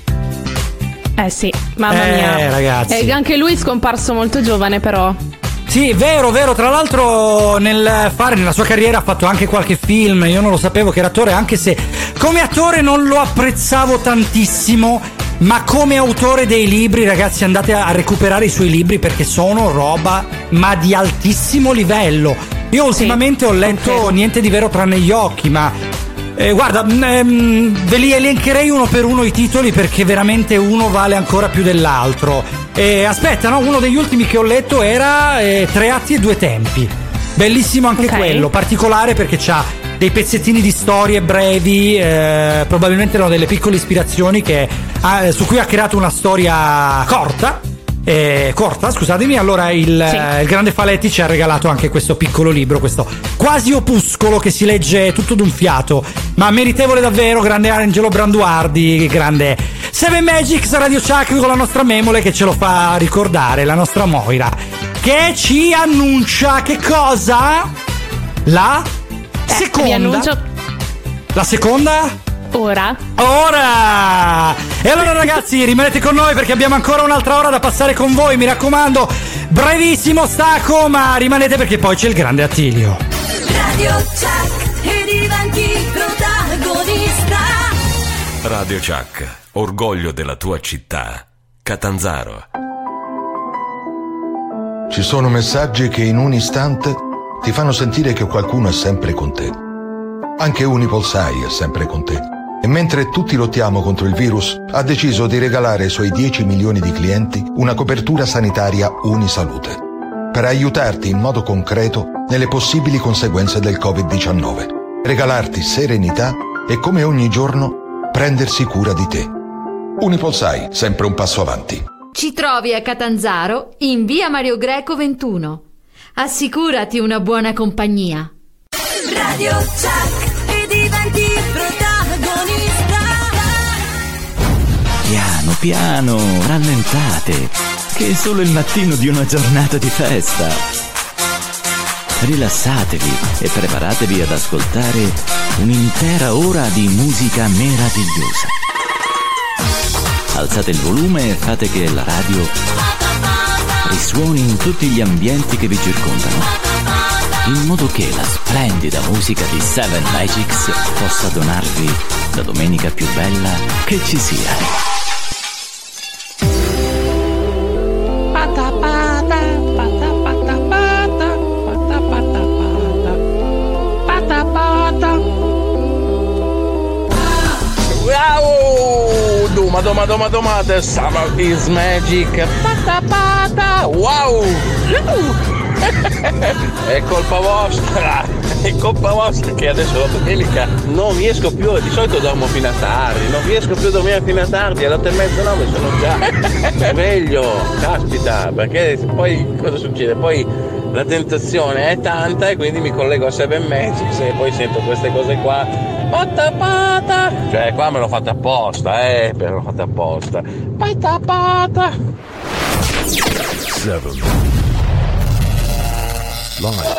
Eh sì, mamma Eh, mia. ragazzi. E anche lui scomparso molto giovane, però. Sì, vero, vero. Tra l'altro, nel fare nella sua carriera ha fatto anche qualche film. Io non lo sapevo che era attore, anche se come attore non lo apprezzavo tantissimo. Ma come autore dei libri, ragazzi, andate a recuperare i suoi libri perché sono roba, ma di altissimo livello. Io ultimamente ho letto niente di vero tranne gli occhi, ma eh, guarda, mm, ehm, ve li elencherei uno per uno i titoli perché veramente uno vale ancora più dell'altro. Eh, aspetta, no? Uno degli ultimi che ho letto era eh, Tre atti e due tempi. Bellissimo anche Ok. quello, particolare perché c'ha dei pezzettini di storie brevi, eh, probabilmente erano delle piccole ispirazioni che, ha- su cui ha creato una storia corta. Eh, corta, scusatemi, allora il, Sì. eh, il grande Faletti ci ha regalato anche questo piccolo libro, questo quasi opuscolo che si legge tutto d'un fiato, ma meritevole davvero, grande Angelo Branduardi, grande Seven Magics Radio Chuck con la nostra memole che ce lo fa ricordare, la nostra Moira, che ci annuncia che cosa? La Vi seconda. La seconda? Ora. Ora! E allora ragazzi rimanete con noi perché abbiamo ancora un'altra ora da passare con voi, mi raccomando, brevissimo stacco, ma rimanete perché poi c'è il grande Attilio. Radio Chuck e diventi protagonista. Radio Chuck, orgoglio della tua città. Catanzaro. Ci sono messaggi che in un istante ti fanno sentire che qualcuno è sempre con te. Anche Unipolsai è sempre con te. E mentre tutti lottiamo contro il virus, ha deciso di regalare ai suoi 10 milioni di clienti una copertura sanitaria Unisalute. Per aiutarti in modo concreto nelle possibili conseguenze del Covid-19. Regalarti serenità e come ogni giorno prendersi cura di te. Unipolsai, sempre un passo avanti. Ci trovi a Catanzaro in via Mario Greco 21. Assicurati una buona compagnia. Radio Chuck Piano, piano, rallentate, che è solo il mattino di una giornata di festa. Rilassatevi e preparatevi ad ascoltare un'intera ora di musica meravigliosa. Alzate il volume e fate che la radio risuoni in tutti gli ambienti che vi circondano, in modo che la splendida musica di Seven Magics possa donarvi la domenica più bella che ci sia. Duma, duma, duma, the summer is magic. Pata, pata, wow! È colpa vostra, è colpa vostra che adesso la domenica non riesco più, di solito dormo fino a tardi, non riesco più a dormire fino a tardi, alle otto e mezza, nove sono già sveglio, caspita, perché poi cosa succede? Poi la tentazione è tanta e quindi mi collego a Seven Magics e poi sento queste cose qua. Pata pata! Cioè qua me l'ho fatta apposta, eh, me l'ho fatta apposta. Pata pata! Seven. Live.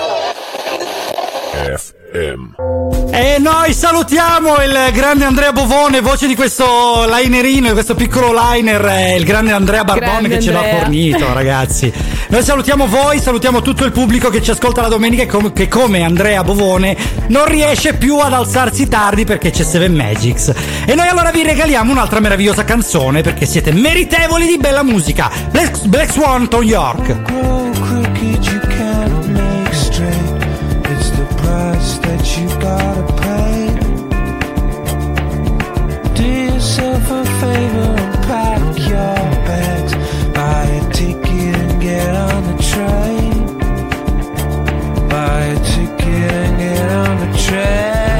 FM. E noi salutiamo il grande Andrea Bovone, voce di questo linerino, di questo piccolo liner, eh, il grande Andrea Barbone Grande che ce l'ha Andrea. fornito, ragazzi. Noi salutiamo voi, salutiamo tutto il pubblico che ci ascolta la domenica e com- che come Andrea Bovone non riesce più ad alzarsi tardi perché c'è Seven Magics. E noi allora vi regaliamo un'altra meravigliosa canzone perché siete meritevoli di bella musica. Black, Black Swan, Tom York. You gotta pay. Do yourself a favor and pack your bags. Buy a ticket and get on the train. Buy a ticket and get on the train.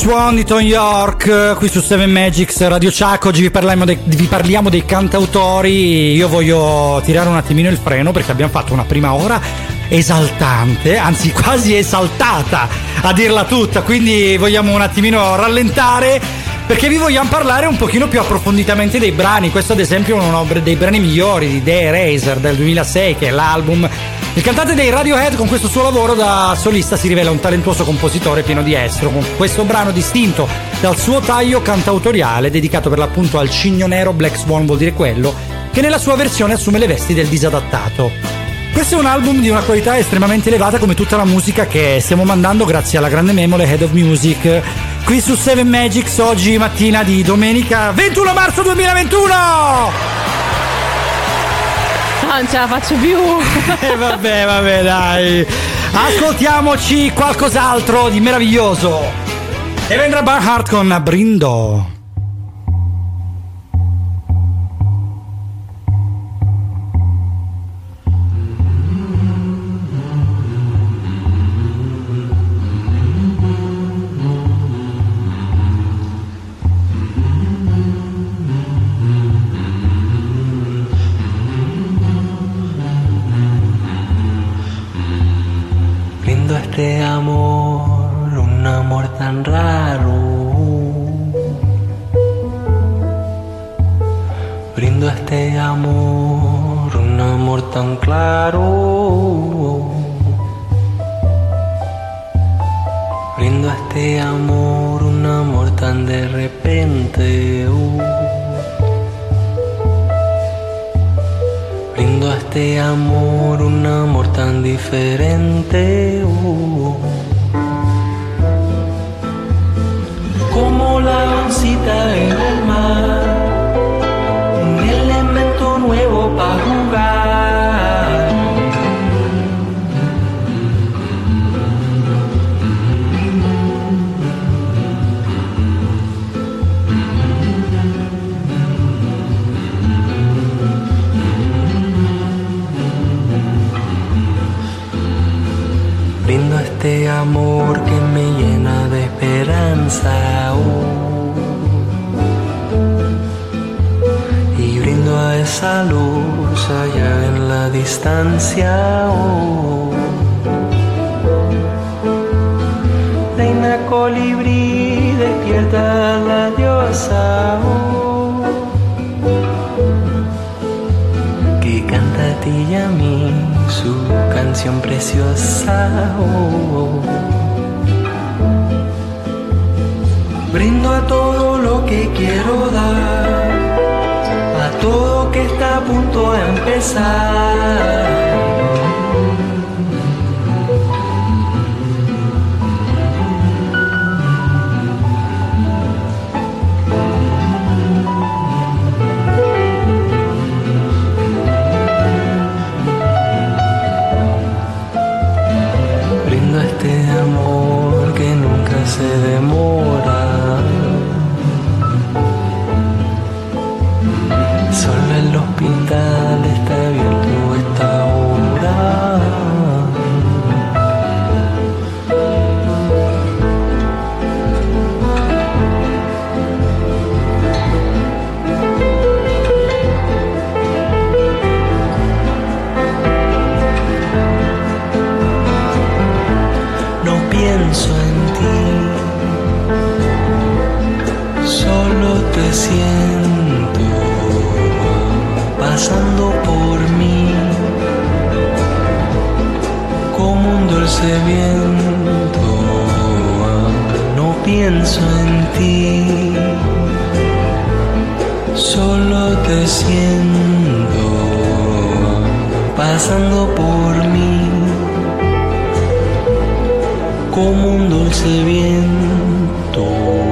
Black Swan di Tom York, eh, qui su Seven Magics Radio Chuck. Oggi vi parliamo, dei, vi parliamo dei cantautori. Io voglio tirare un attimino il freno perché abbiamo fatto una prima ora esaltante, anzi quasi esaltata a dirla tutta. Quindi vogliamo un attimino rallentare perché vi vogliamo parlare un pochino più approfonditamente dei brani. Questo, ad esempio, è uno dei brani migliori di The Eraser del 2006, che è l'album. Il cantante dei Radiohead con questo suo lavoro da solista si rivela un talentuoso compositore pieno di estro, con questo brano distinto dal suo taglio cantautoriale dedicato per l'appunto al cigno nero Black Swan vuol dire quello, che nella sua versione assume le vesti del disadattato. Questo è un album di una qualità estremamente elevata come tutta la musica che stiamo mandando grazie alla grande memole Head of Music qui su 7 Magics oggi mattina di domenica 21 marzo 2021! Non ce la faccio più. E vabbè, vabbè, dai. Ascoltiamoci qualcos'altro di meraviglioso. E vendrà Barhart con. Brindo este amor que me llena de esperanza. uh. Y brindo a esa luz allá en la distancia. oh. Reina colibrí, despierta la diosa. oh. que canta a ti y a mí su canción preciosa. oh. Brindo a todo lo que quiero dar, a todo que está a punto de empezar. Pasando por mí como un dulce viento. No pienso en ti, solo te siento pasando por mí como un dulce viento.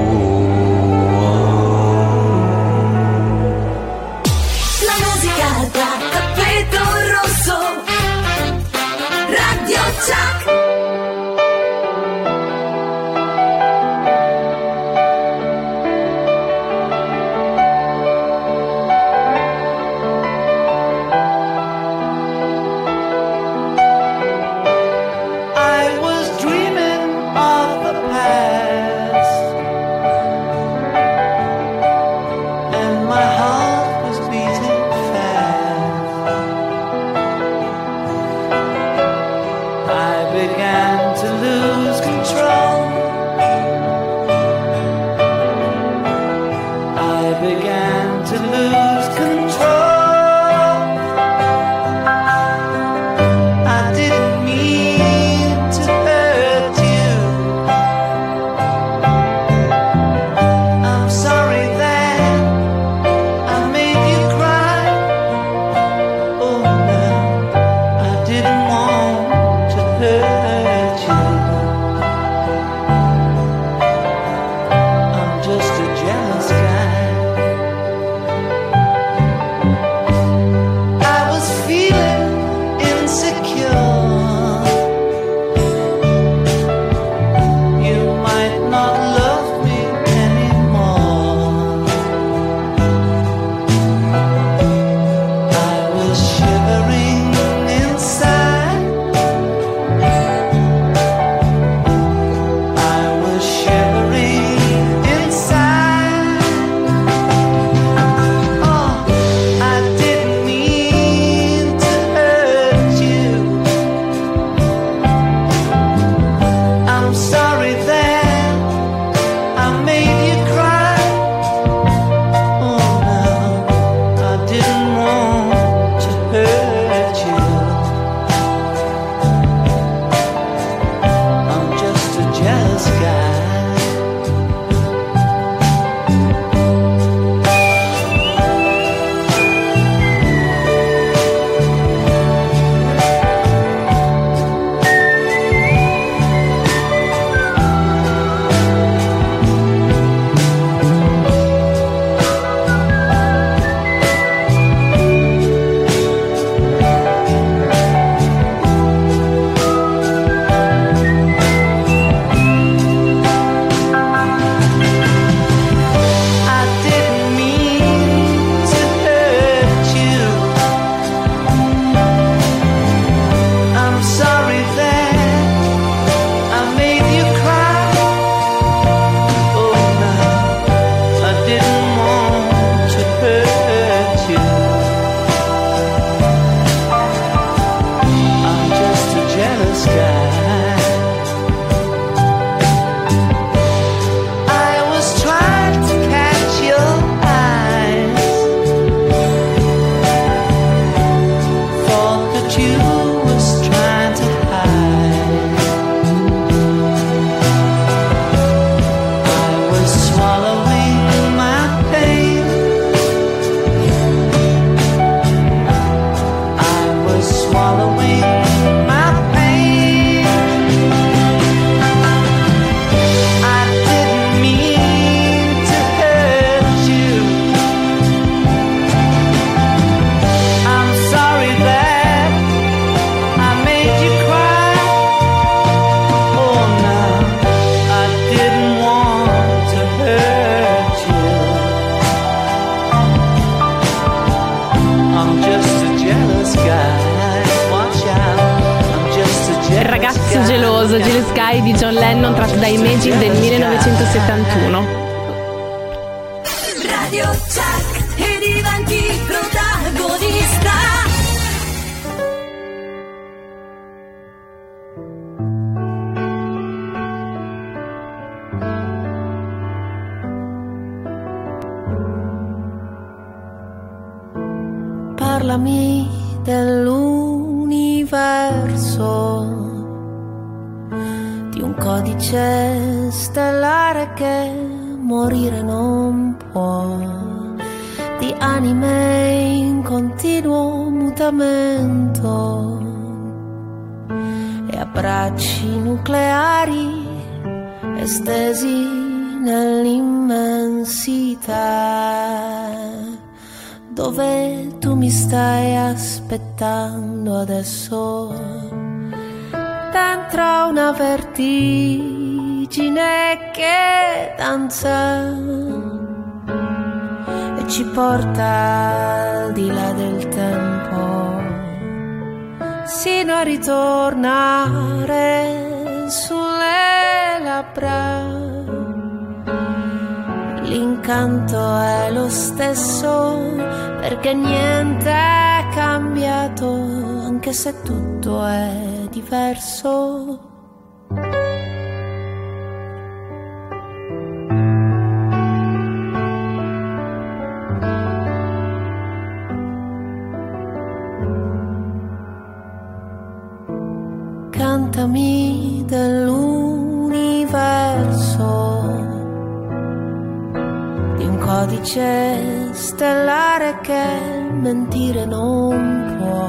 Codice stellare che mentire non può.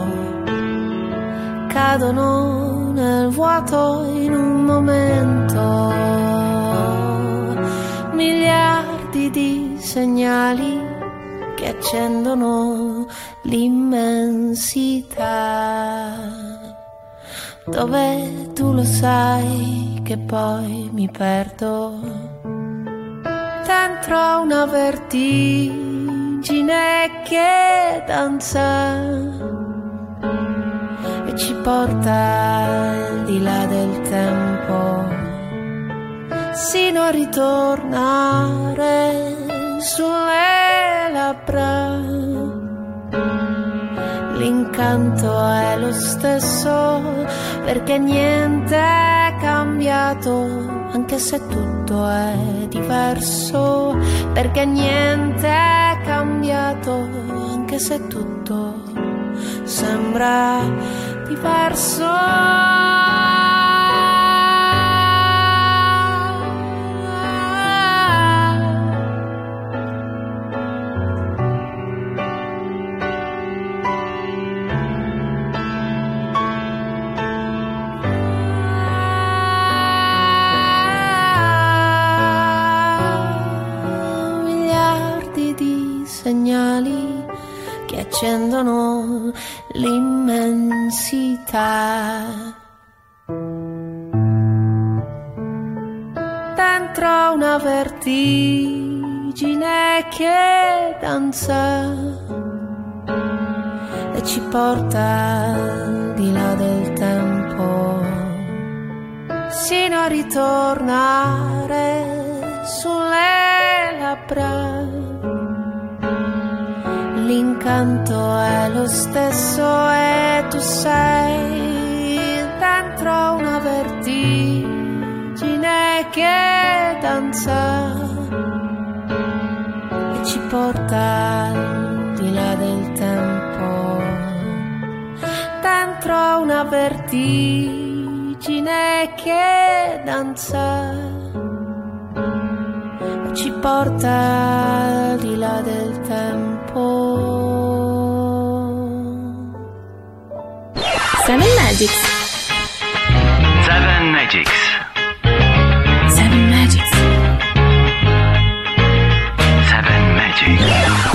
Cadono nel vuoto in un momento miliardi di segnali che accendono l'immensità. Dove tu lo sai che poi mi perdo dentro una vertigine che danza e ci porta al di là del tempo sino a ritornare sulle labbra. L'incanto è lo stesso perché niente è cambiato, anche se tutto è diverso, perché niente è cambiato, anche se tutto sembra diverso. Che danza e ci porta al di là del tempo sino a ritornare sulle labbra. L'incanto è lo stesso e tu sei dentro una vertigine che danza porta al di là del tempo dentro una vertigine che danza ci porta al di là del tempo Seven Magics.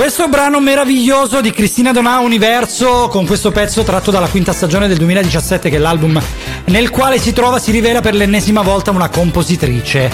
Questo brano meraviglioso di Cristina Donà Universo con questo pezzo tratto dalla quinta stagione del 2017 che è l'album nel quale si trova si rivela per l'ennesima volta una compositrice.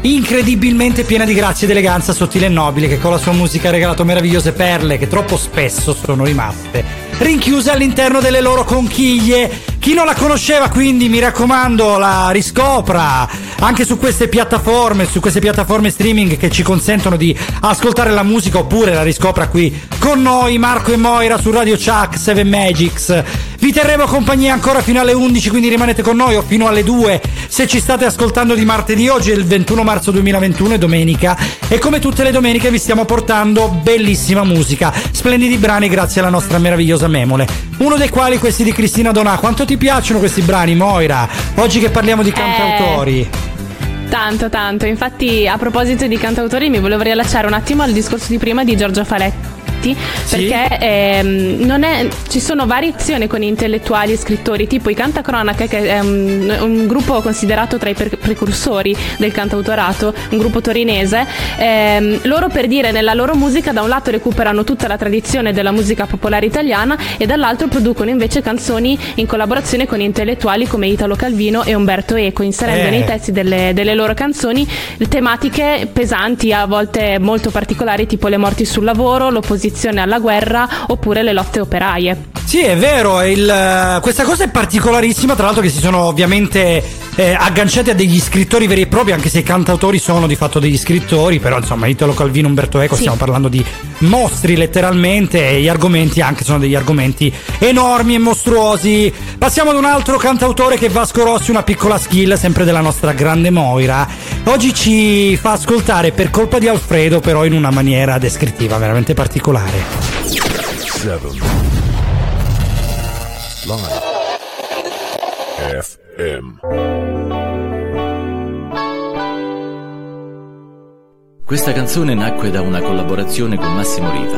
incredibilmente piena di grazia ed eleganza sottile e nobile che con la sua musica ha regalato meravigliose perle che troppo spesso sono rimaste rinchiuse all'interno delle loro conchiglie. Chi non la conosceva quindi mi raccomando la riscopra anche su queste piattaforme, su queste piattaforme streaming che ci consentono di ascoltare la musica oppure la riscopra qui con noi Marco e Moira su Radio Chuck 7 Magics. Vi terremo compagnia ancora fino alle 11, quindi rimanete con noi o fino alle 2 se ci state ascoltando di martedì. Oggi è il 21 marzo 2021, è domenica e come tutte le domeniche vi stiamo portando bellissima musica, splendidi brani grazie alla nostra meravigliosa memole. Uno dei quali questi di Cristina Donà. Quanto ti piacciono questi brani, Moira? Oggi che parliamo di cantautori. Tanto, tanto. Infatti, a proposito di cantautori, mi volevo riallacciare un attimo al discorso di prima di Giorgio Faletti. Perché ehm, non è- ci sono variazioni con intellettuali e scrittori, tipo i Cantacronache, che è un, un gruppo considerato tra i per- precursori del cantautorato, un gruppo torinese. Ehm, loro, per dire, nella loro musica, da un lato recuperano tutta la tradizione della musica popolare italiana e dall'altro producono invece canzoni in collaborazione con intellettuali come Italo Calvino e Umberto Eco, inserendo Eh. nei testi delle, delle loro canzoni tematiche pesanti, a volte molto particolari, tipo le morti sul lavoro, l'opposizione alla guerra oppure le lotte operaie. Sì, è vero, il- questa cosa è particolarissima, tra l'altro che si sono ovviamente eh, agganciati a degli scrittori veri e propri, anche se i cantautori sono di fatto degli scrittori, però insomma Italo Calvino, Umberto Eco, stiamo parlando di mostri letteralmente e gli argomenti anche sono degli argomenti enormi e mostruosi. Passiamo ad un altro cantautore che è Vasco Rossi, una piccola skill sempre della nostra grande Moira. Oggi ci fa ascoltare per colpa di Alfredo, però in una maniera descrittiva veramente particolare. Seven. Live. FM. Questa canzone nacque da una collaborazione con Massimo Riva.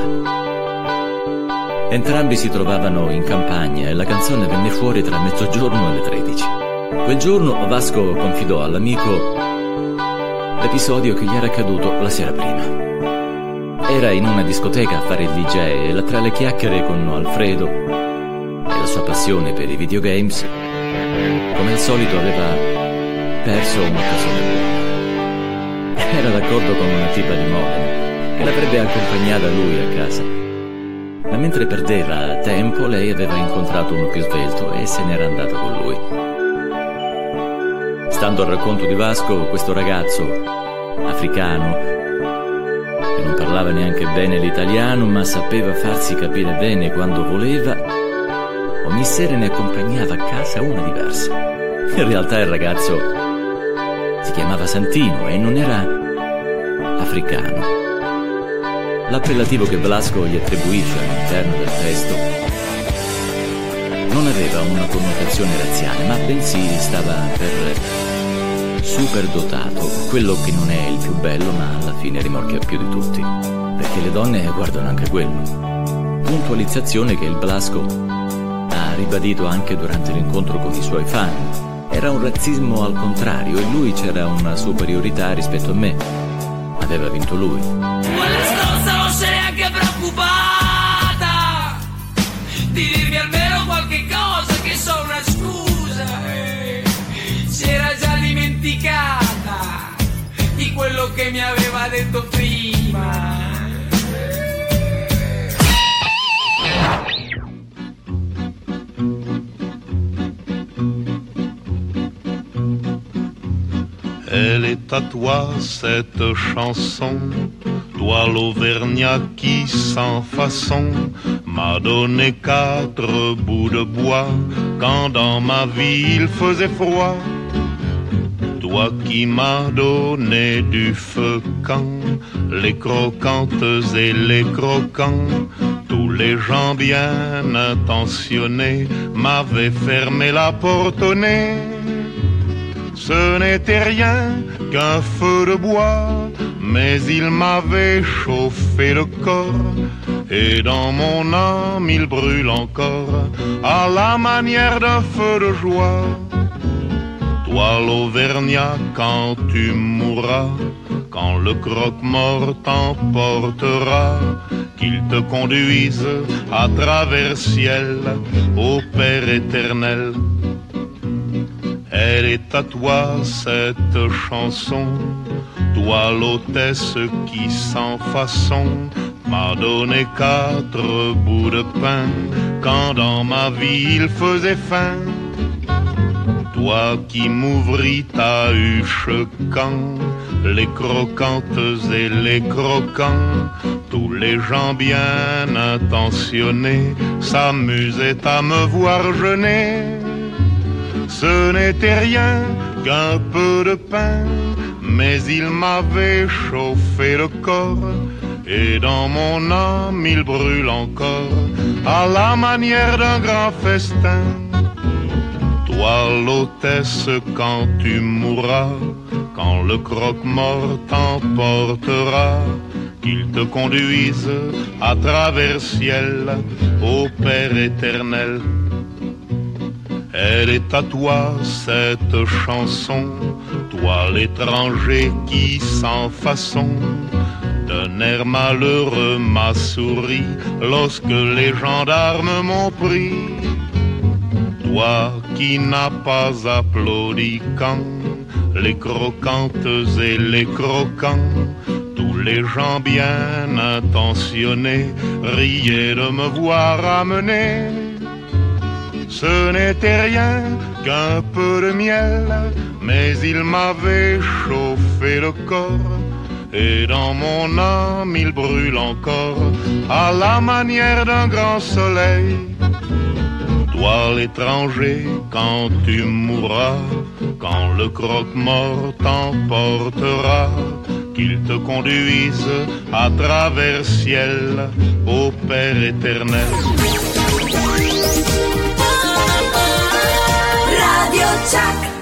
Entrambi si trovavano in campagna e la canzone venne fuori tra mezzogiorno e le 13. Quel giorno Vasco confidò all'amico l'episodio che gli era accaduto la sera prima. Era in una discoteca a fare il DJ e tra le chiacchiere con Alfredo e la sua passione per i videogames, come al solito aveva perso un'occasione buona. Era d'accordo con una tipa di Modena che l'avrebbe accompagnata lui a casa. Ma mentre perdeva tempo, lei aveva incontrato uno più svelto e se n'era andata con lui. Stando al racconto di Vasco, questo ragazzo africano, che non parlava neanche bene l'italiano, ma sapeva farsi capire bene quando voleva, ogni sera ne accompagnava a casa una diversa. In realtà il ragazzo si chiamava Santino e non era africano. L'appellativo che Blasco gli attribuisce all'interno del testo non aveva una connotazione razziale, ma bensì stava per superdotato, quello che non è il più bello, ma alla fine rimorchia più di tutti, perché le donne guardano anche quello. Puntualizzazione che il Blasco ha ribadito anche durante l'incontro con i suoi fan. Era un razzismo al contrario e lui c'era una superiorità rispetto a me. Aveva vinto lui. Elle est à toi cette chanson, toi l'Auvergnat qui sans façon m'a donné quatre bouts de bois quand dans ma vie il faisait froid. Toi qui m'as donné du feu quand les croquantes et les croquants, tous les gens bien intentionnés m'avaient fermé la porte au nez. Ce n'était rien qu'un feu de bois, mais il m'avait chauffé le corps. Et dans mon âme il brûle encore, à la manière d'un feu de joie. Toi l'Auvergnat, quand tu mourras, quand le croque-mort t'emportera, qu'il te conduise à travers ciel au Père éternel. Elle est à toi cette chanson, toi l'hôtesse qui sans façon m'a donné quatre bouts de pain quand dans ma vie il faisait faim. Toi qui m'ouvris ta huche quand les croquantes et les croquants, tous les gens bien intentionnés s'amusaient à me voir jeûner. Ce n'était rien qu'un peu de pain, mais il m'avait chauffé le corps. Et dans mon âme il brûle encore à la manière d'un grand festin. Toi l'hôtesse quand tu mourras, quand le croque-mort t'emportera, qu'il te conduise à travers ciel au Père éternel. Elle est à toi cette chanson, toi l'étranger qui sans façon d'un air malheureux m'a souri lorsque les gendarmes m'ont pris. Toi qui n'as pas applaudi quand les croquantes et les croquants, tous les gens bien intentionnés riaient de me voir amener. Ce n'était rien qu'un peu de miel, mais il m'avait chauffé le corps. Et dans mon âme il brûle encore à la manière d'un grand soleil. Toi l'étranger, quand tu mourras, quand le croque-mort t'emportera, qu'il te conduise à travers ciel au Père éternel. Radio.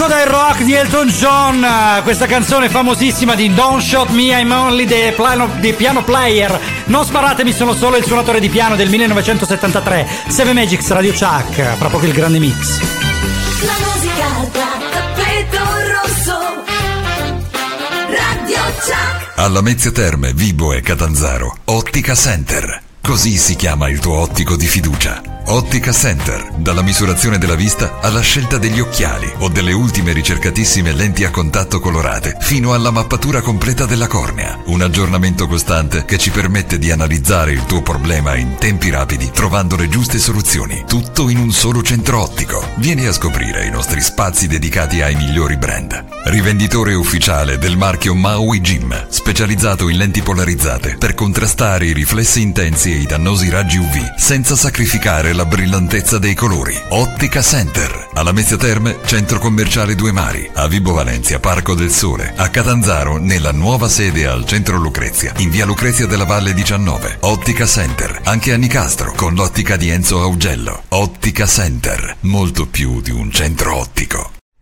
Crocodile Rock di Elton John, questa canzone famosissima di Don't Shot Me, I'm Only the piano, the piano Player. Non sparatemi, sono solo il suonatore di piano del 1973. Seven Magics Radio Chuck, fra poco il grande mix. La musica da tappeto rosso. Radio Chuck. Alla Mezzia Terme, Vibo e Catanzaro, Ottica Center. Così si chiama il tuo ottico di fiducia. Ottica Center, dalla misurazione della vista alla scelta degli occhiali o delle ultime ricercatissime lenti a contatto colorate, fino alla mappatura completa della cornea. Un aggiornamento costante che ci permette di analizzare il tuo problema in tempi rapidi, trovando le giuste soluzioni. Tutto in un solo centro ottico. Vieni a scoprire i nostri spazi dedicati ai migliori brand. Rivenditore ufficiale del marchio Maui Gym, specializzato in lenti polarizzate per contrastare i riflessi intensi e i dannosi raggi UV, senza sacrificare la brillantezza dei colori. Ottica Center, alla Mezzia Terme, centro commerciale Due Mari, a Vibo Valencia, Parco del Sole, a Catanzaro, nella nuova sede al centro Lucrezia, in via Lucrezia della Valle 19. Ottica Center, anche a Nicastro, con l'ottica di Enzo Augello. Ottica Center, molto più di un centro ottico.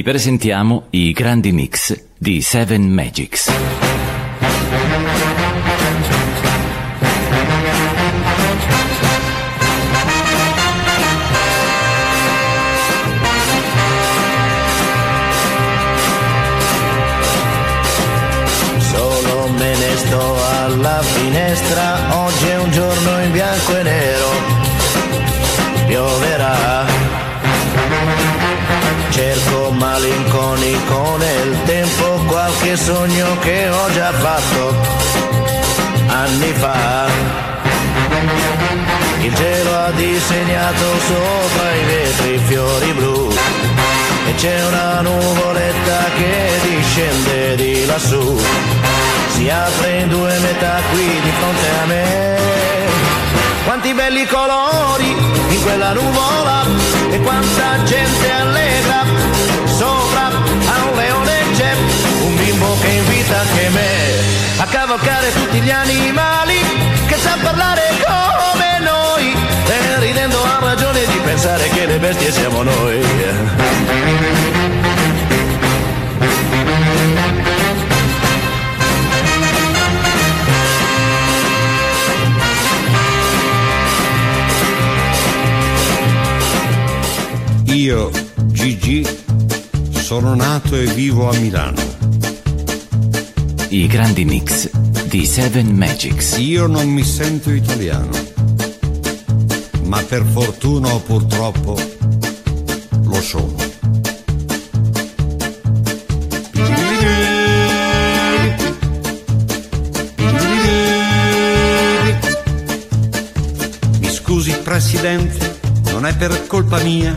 Vi presentiamo i grandi mix di Seven Magics. Solo alla finestra, oggi è un giorno in bianco e nero, pioverà. Malinconico nel tempo qualche sogno che ho già fatto anni fa. Il cielo ha disegnato sopra i vetri fiori blu e c'è una nuvoletta che discende di lassù. Si apre in due metà qui di fronte a me. Quanti belli colori in quella nuvola e quanta gente allegra. Sopra a un leone c'è un bimbo che invita anche me a cavalcare tutti gli animali che sa parlare come noi. E ridendo ha ragione di pensare che le bestie siamo noi. Io, Gigi, sono nato e vivo a Milano. I grandi mix di Seven Magics. Io non mi sento italiano, ma per fortuna o purtroppo lo sono. Mi scusi Presidente, non è per colpa mia,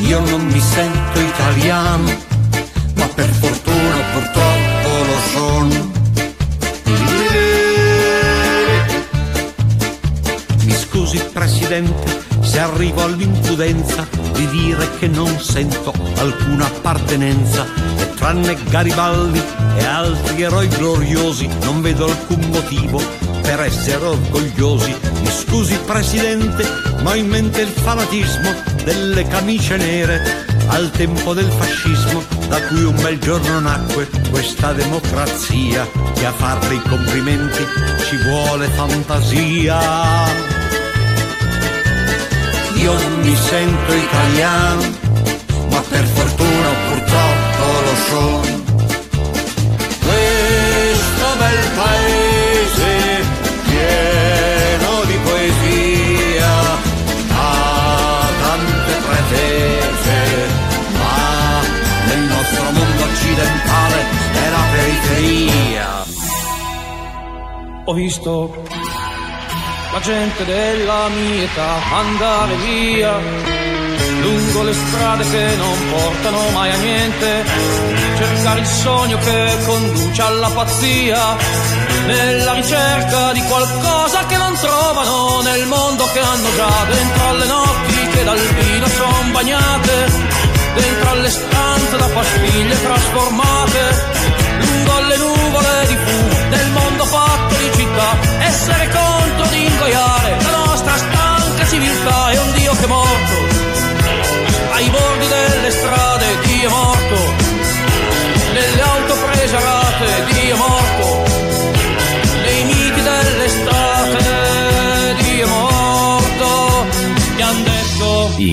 Io non mi sento italiano, ma per fortuna purtroppo lo sono. Mi scusi Presidente se arrivo all'impudenza di dire che non sento alcuna appartenenza e tranne Garibaldi e altri eroi gloriosi non vedo alcun motivo per essere orgogliosi. Mi scusi Presidente, ma ho in mente il fanatismo delle camicie nere al tempo del fascismo da cui un bel giorno nacque questa democrazia che a farle i complimenti ci vuole fantasia. Io mi sento italiano, ma per fortuna purtroppo lo sono. Questo bel paese occidentale è periferia. Ho visto la gente della mia età andare via lungo le strade che non portano mai a niente, cercare il sogno che conduce alla pazzia, nella ricerca di qualcosa che non trovano nel mondo che hanno già dentro alle notti che dal vino son bagnate, dentro alle stanze da pastiglie trasformate, lungo le nuvole di fumo del mondo fatto di città, essere contro di ingoiare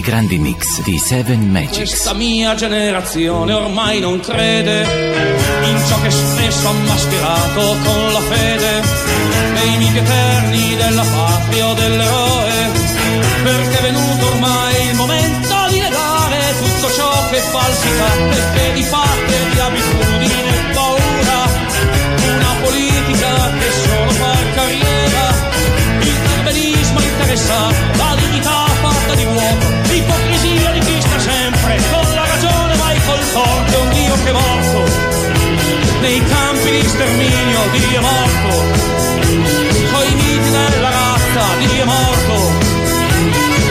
grandi mix di Seven Magics. questa mia generazione ormai non crede in ciò che spesso ha mascherato con la fede nei miti eterni della patria o dell'eroe perché è venuto ormai il momento di negare tutto ciò che falsica perché di fatto e di abitudine e paura una politica che solo fa carriera il perbenismo interessa la dignità fatta di vuoto torto è un Dio che è morto. Nei campi di sterminio Dio è morto. Coi miti della razza Dio è morto.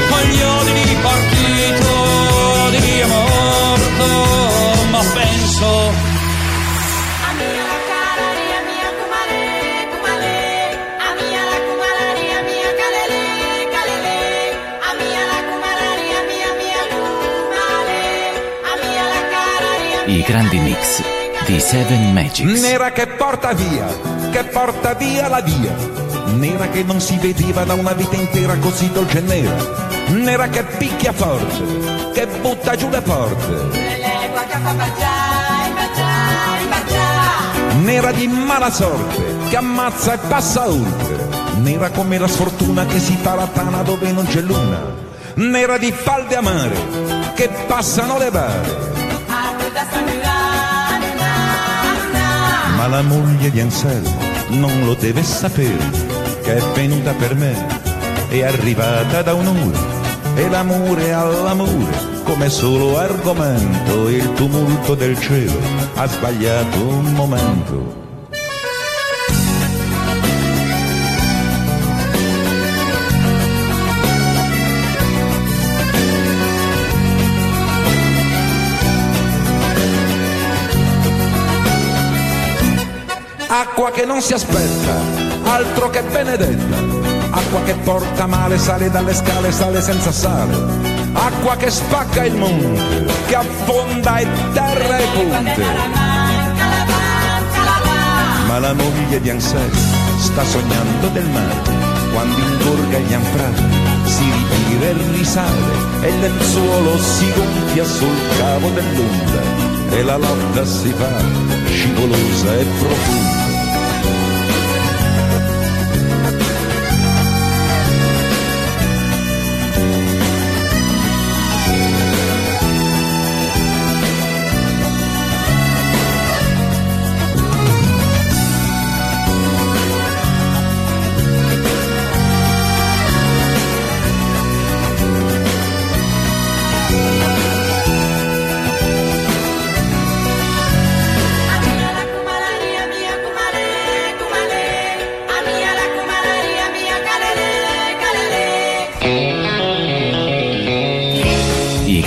Con gli odi di partito Dio è morto I grandi mix di Seven Magics. Nera che porta via, che porta via la via. Nera che non si vedeva da una vita intera così dolce e nera. Nera che picchia forte, che butta giù le porte. Nera di mala sorte, che ammazza e passa oltre. Nera come la sfortuna che si taratana dove non c'è luna. Nera di falde amare, che passano le bare. La moglie di Anselmo. Non lo deve sapere che è venuta per me, è arrivata da un'ora e l'amore all'amore come solo argomento il tumulto del cielo ha sbagliato un momento. Acqua che non si aspetta, altro che benedetta. Acqua che porta male, sale dalle scale, sale senza sale. Acqua che spacca il monte, che affonda e terra e ponte. Ma la moglie di Anselmo sta sognando del mare, quando ingorga gli anfrati, si ritira e risale, e il lenzuolo si gonfia sul cavo dell'onda, e la lotta si fa scivolosa e profonda.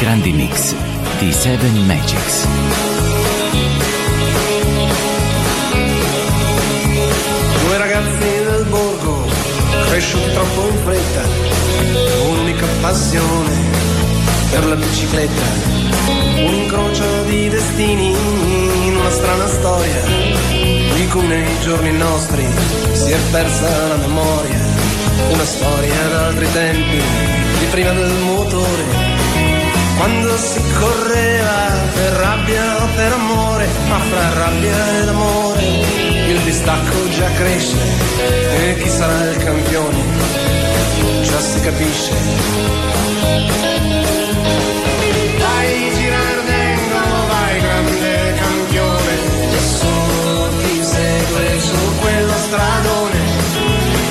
Grandi mix di Seven Magics. Due ragazzi del borgo, cresciuti troppo in fretta, un'unica passione per la bicicletta, un incrocio di destini in una strana storia, di cui nei giorni nostri si è persa la memoria, una storia d'altri tempi, di prima del motore. Quando si correva per rabbia o per amore, ma fra rabbia ed amore il distacco già cresce e chi sarà il campione già si capisce. Vai Girardengo, vai grande campione, nessuno ti segue su quello stradone.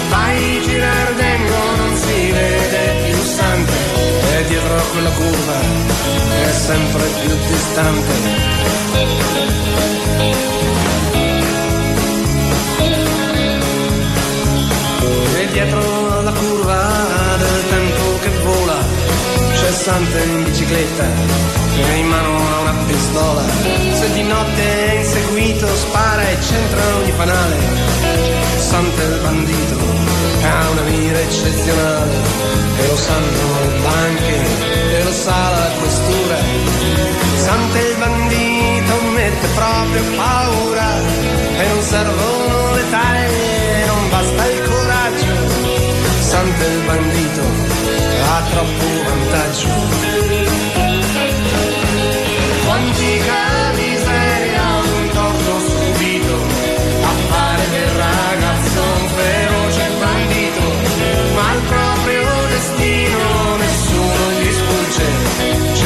Vai Girardengo, non si vede a quella curva è sempre più distante. E dietro la curva del tempo che vola c'è Sante in bicicletta e in mano ha una pistola. Se di notte è inseguito spara e centra ogni fanale. Sante il bandito ha una mira eccezionale e lo sanno le banche e lo sa la questura. Sante il bandito mette proprio paura e non servono le taglie, non basta il coraggio. Sante il bandito ha troppo vantaggio.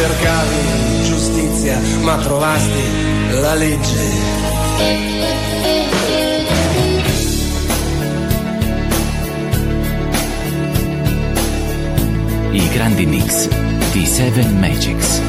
Cercavi giustizia, ma trovasti la legge. I grandi mix di Seven Magics.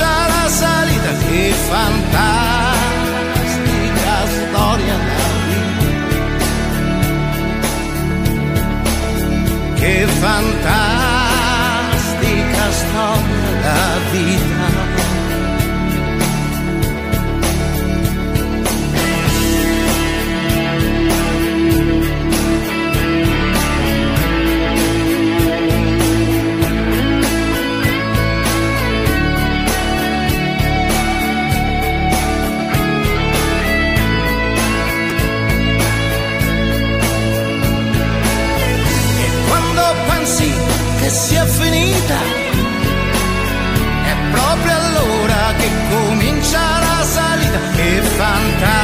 Comincia la salita, che fantastica storia. Che fantastica storia la vita. fantastica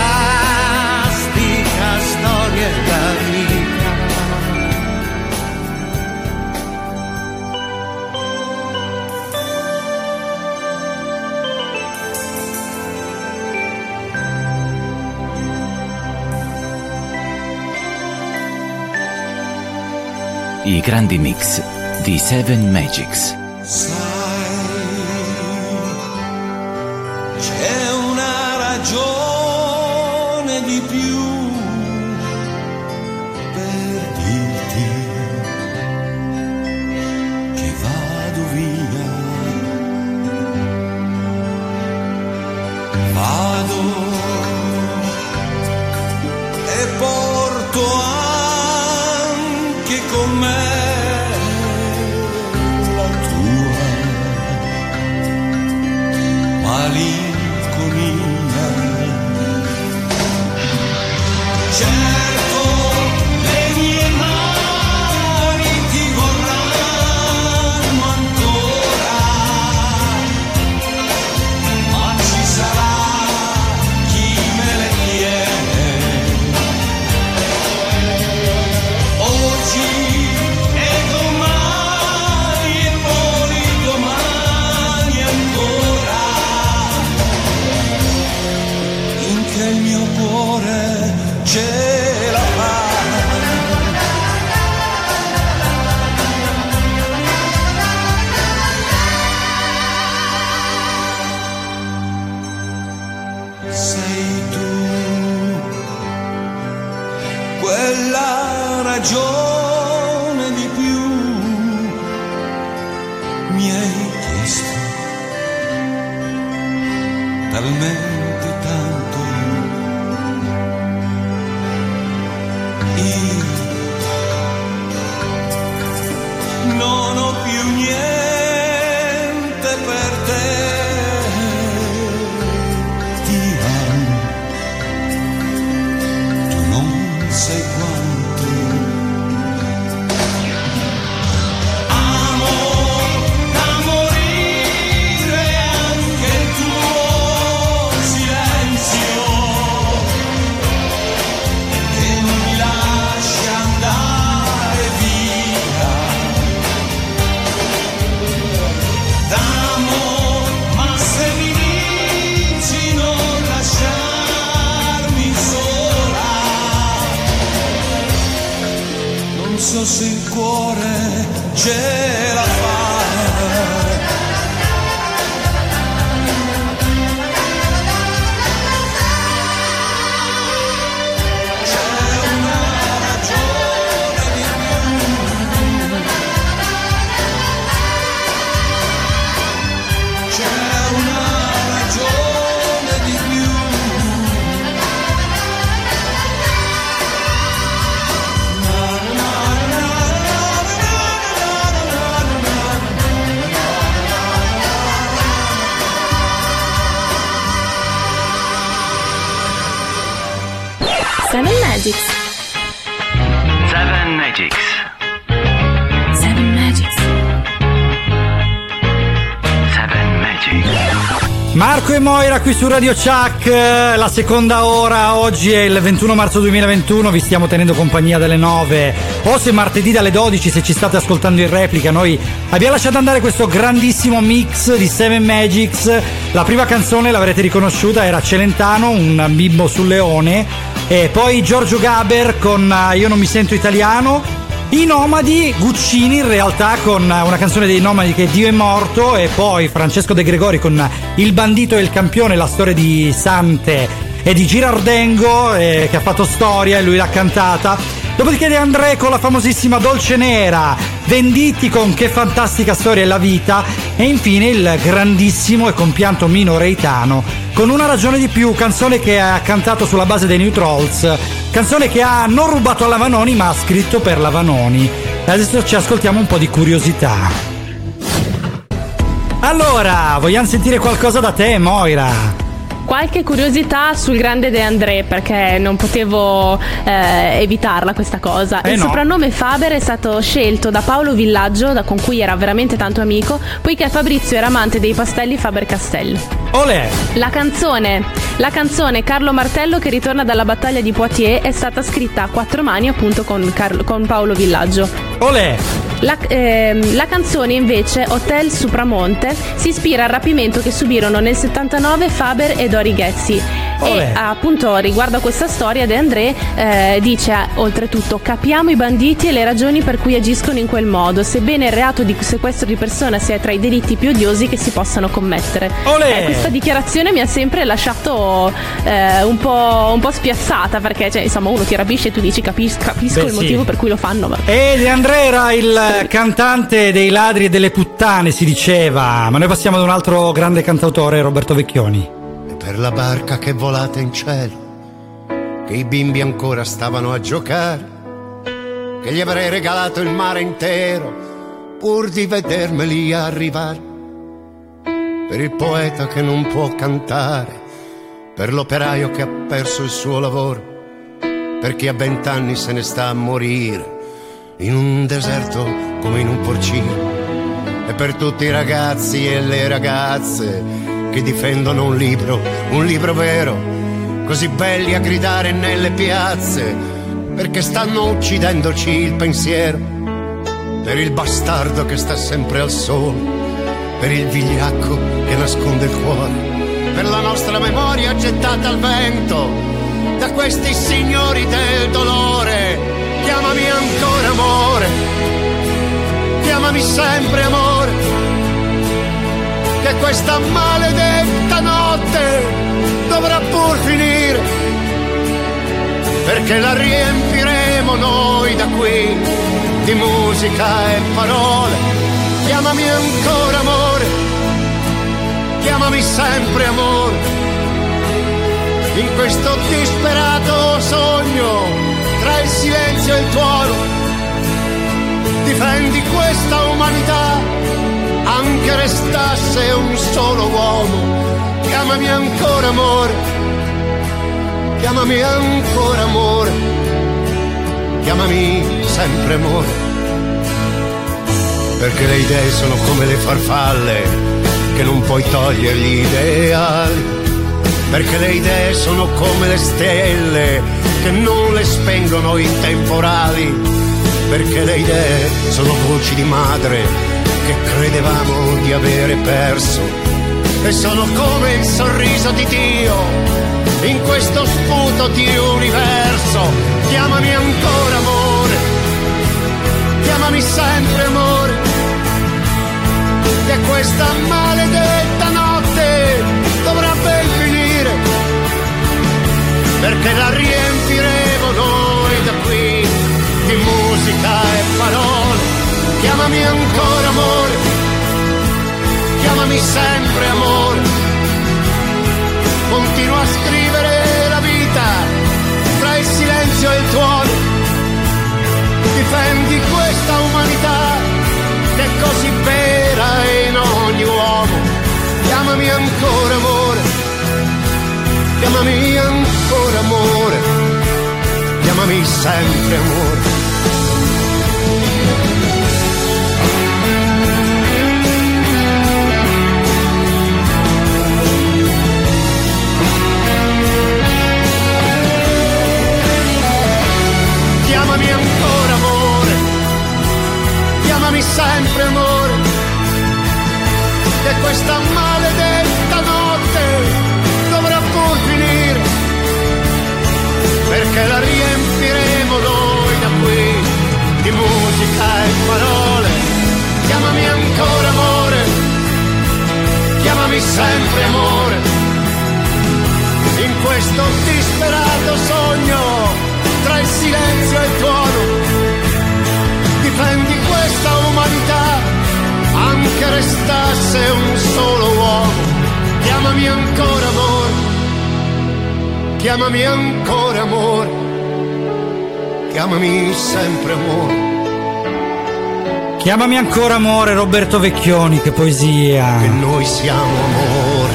storia da vita. I grandi mix di Seven Magics. Qui su Radio Chuck, eh, la seconda ora, oggi è il 21 marzo 2021, vi stiamo tenendo compagnia dalle 9 o se martedì dalle 12 se ci state ascoltando in replica, noi abbiamo lasciato andare questo grandissimo mix di Seven Magics, la prima canzone l'avrete riconosciuta era Celentano, un bimbo sul leone. E poi Giorgio Gaber con eh, Io non mi sento italiano i Nomadi, Guccini in realtà con una canzone dei Nomadi che Dio è morto e poi Francesco De Gregori con Il bandito e il campione, la storia di Sante e di Girardengo eh, che ha fatto storia e lui l'ha cantata. Dopodiché De André con la famosissima Dolce Nera, Venditti con Che fantastica storia è la vita e infine il grandissimo e compianto Mino Reitano con una ragione di più, canzone che ha cantato sulla base dei New Trolls, canzone che ha non rubato alla Vanoni ma ha scritto per la Vanoni. Adesso ci ascoltiamo un po' di curiosità. Allora, vogliamo sentire qualcosa da te, Moira? Qualche curiosità sul grande De André perché non potevo eh, evitarla questa cosa. Eh Il no. soprannome Faber è stato scelto da Paolo Villaggio, da- con cui era veramente tanto amico, poiché Fabrizio era amante dei pastelli Faber Castell. Olè! La canzone, la canzone Carlo Martello che ritorna dalla battaglia di Poitiers è stata scritta a quattro mani appunto con, Carlo- con Paolo Villaggio. Olè! La, ehm, la canzone invece Hotel Supramonte si ispira al rapimento che subirono nel 79 Faber e Dori Ghezzi Olè. e appunto riguardo a questa storia De André eh, dice eh, oltretutto capiamo i banditi e le ragioni per cui agiscono in quel modo sebbene il reato di sequestro di persona sia tra i delitti più odiosi che si possano commettere. Eh, questa dichiarazione mi ha sempre lasciato eh, un, po', un po' spiazzata perché cioè, insomma uno ti rapisce e tu dici "Capis- capisco Beh, il sì. motivo per cui lo fanno ma E De André era il cantante dei ladri e delle puttane, si diceva. Ma noi passiamo ad un altro grande cantautore, Roberto Vecchioni. per la barca che volate in cielo, che i bimbi ancora stavano a giocare, che gli avrei regalato il mare intero pur di vedermeli arrivare. Per il poeta che non può cantare, per l'operaio che ha perso il suo lavoro, per chi a vent'anni se ne sta a morire in un deserto come in un porcino e per tutti i ragazzi e le ragazze che difendono un libro, un libro vero, così belli a gridare nelle piazze, perché stanno uccidendoci il pensiero, per il bastardo che sta sempre al sole, per il vigliacco che nasconde il cuore, per la nostra memoria gettata al vento da questi signori del dolore. Chiamami ancora amore, chiamami sempre amore, che questa maledetta notte dovrà pur finire, perché la riempiremo noi da qui di musica e parole. Chiamami ancora amore, chiamami sempre amore, in questo disperato sogno tra il silenzio e il tuono. Difendi questa umanità, anche restasse un solo uomo. Chiamami ancora amore, chiamami ancora amore, chiamami sempre amore. Perché le idee sono come le farfalle che non puoi togliere gli ideali. Perché le idee sono come le stelle che non le spengono i temporali. Perché le idee sono voci di madre che credevamo di avere perso. E sono come il sorriso di Dio in questo sputo di universo. Chiamami ancora amore, chiamami sempre amore. Che questa maledetta notte perché la riempiremo noi da qui di musica e parole. Chiamami ancora amore, chiamami sempre amore. Continua a scrivere la vita tra il silenzio e il tuono. Difendi questa umanità che è così vera in ogni uomo. Chiamami ancora amore chiamami ancora amore, chiamami sempre amore. Chiamami ancora amore, chiamami sempre amore, che questa maledetta perché la riempiremo noi da qui di musica e parole. Chiamami ancora amore, chiamami sempre amore, in questo disperato sogno tra il silenzio e il tuono. Difendi questa umanità, anche restasse un solo uomo. Chiamami ancora amore, chiamami ancora amore, chiamami sempre amore. Chiamami ancora amore, Roberto Vecchioni, che poesia. Che noi siamo amore.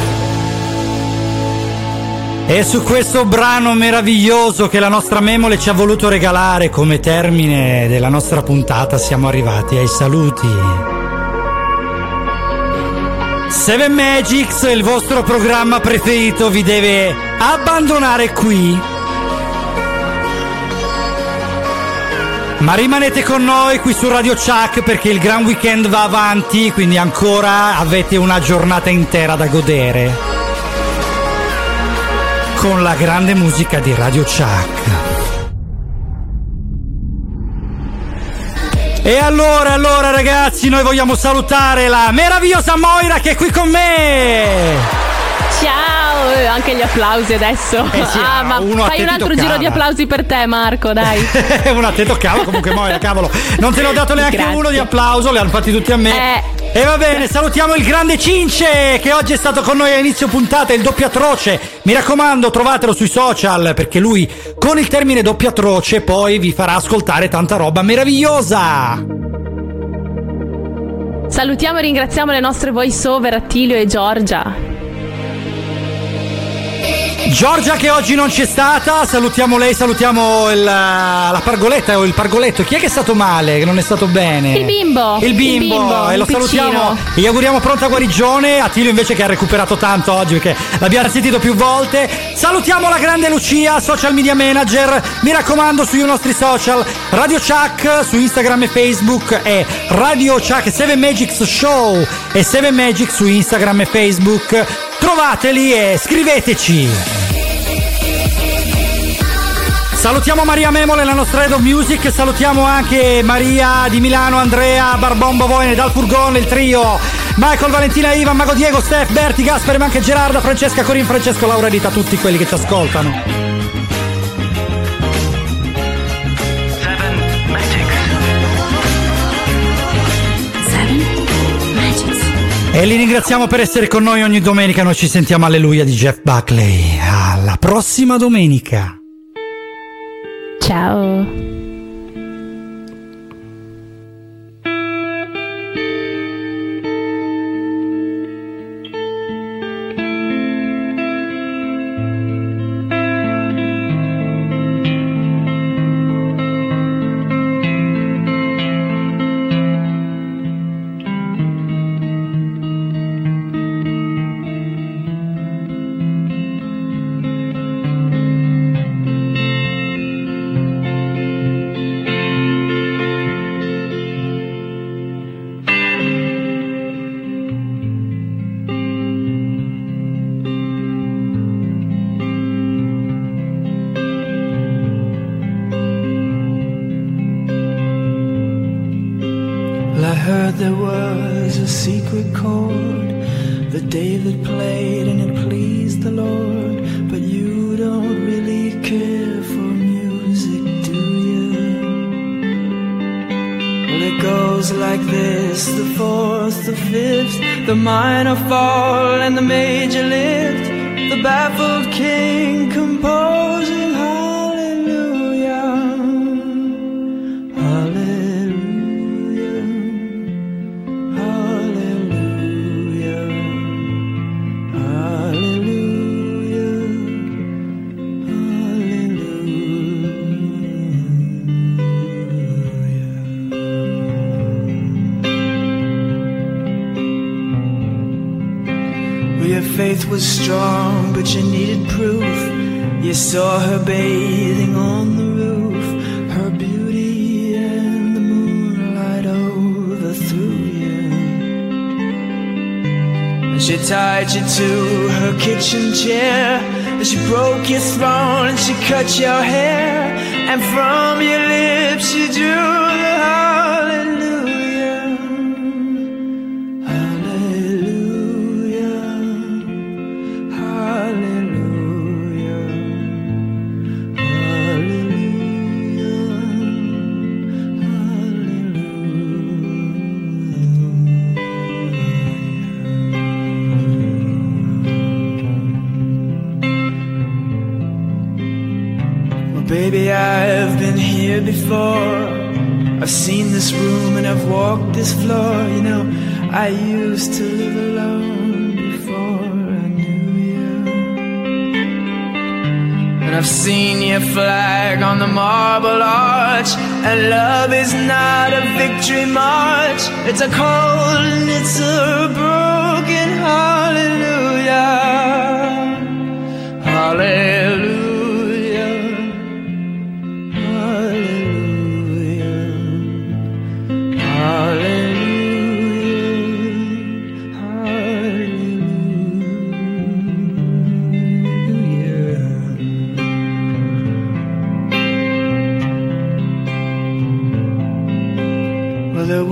E su questo brano meraviglioso che la nostra Memole ci ha voluto regalare come termine della nostra puntata siamo arrivati ai saluti. Seven Magics, il vostro programma preferito, vi deve abbandonare qui. Ma rimanete con noi qui su Radio Chuck perché il gran weekend va avanti, quindi ancora avete una giornata intera da godere. Con la grande musica di Radio Chuck. E allora, allora ragazzi, noi vogliamo salutare la meravigliosa Moira che è qui con me. Ciao, eh, anche gli applausi adesso. Eh sì, ah, ma uno a te fai un altro toccava. giro di applausi per te, Marco, dai. Una a te toccava comunque Moira, cavolo. Non te ne ho dato neanche Grazie. uno di applauso, li hanno fatti tutti a me. Eh. E va bene, salutiamo il grande Cince che oggi è stato con noi a inizio puntata, il doppio atroce. Mi raccomando, trovatelo sui social perché lui con il termine doppio atroce poi vi farà ascoltare tanta roba meravigliosa. Salutiamo e ringraziamo le nostre voice over Attilio e Giorgia. Giorgia che oggi non c'è stata, salutiamo lei, salutiamo il- la pargoletta o il pargoletto. Chi è che è stato male, che non è stato bene? Il bimbo. Il bimbo, Il bimbo, e lo il piccino. salutiamo. Gli auguriamo pronta guarigione. Attilio invece che ha recuperato tanto oggi perché l'abbiamo sentito più volte. Salutiamo la grande Lucia, social media manager. Mi raccomando sui nostri social, Radio Chuck su Instagram e Facebook e Radio Chuck 7 Magics Show e 7 Magic su Instagram e Facebook. Trovateli e scriveteci. Salutiamo Maria Memole, la nostra head of music, salutiamo anche Maria di Milano, Andrea, Barbombo Voine, dal furgone, il trio, Michael, Valentina, Ivan, Mago Diego, Steph, Berti, Gaspare, ma anche Gerarda, Francesca, Corin, Francesco, Laura Rita, tutti quelli che ci ascoltano. E li ringraziamo per essere con noi ogni domenica, noi ci sentiamo Alleluia di Jeff Buckley. Alla prossima domenica. Ciao. Well, And I've seen your flag on the marble arch. And love is not a victory march, it's a cold and it's a broken hallelujah. Hallelujah.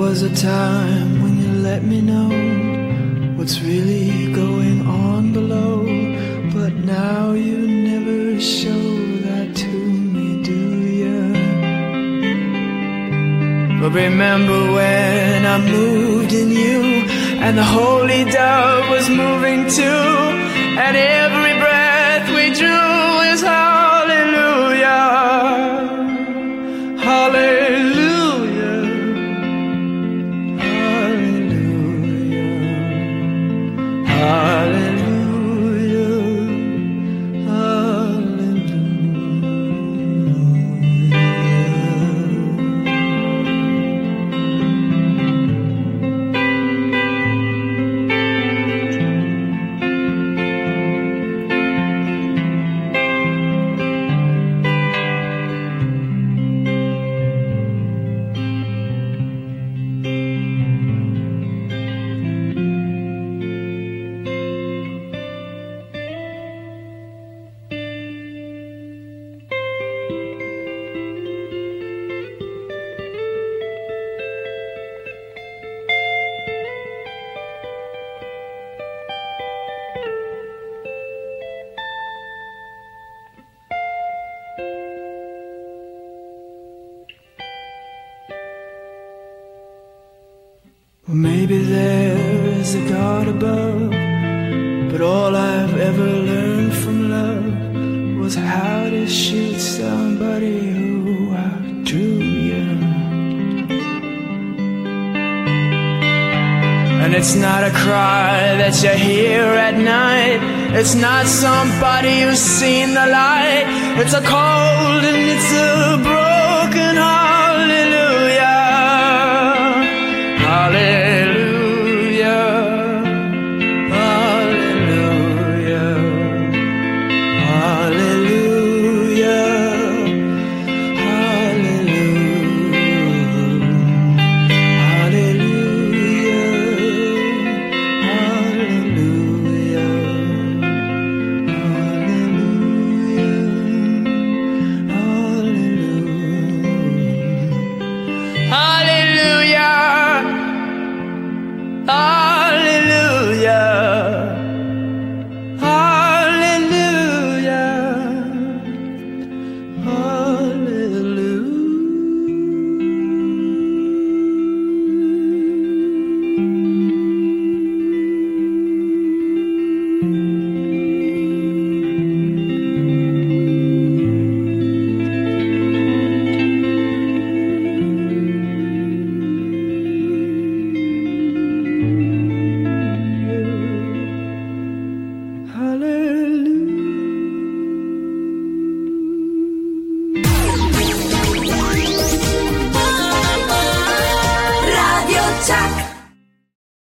Was a time when you let me know what's really going on below, but now you never show that to me, do you? But remember when I moved in you, and the holy dove was moving too, and every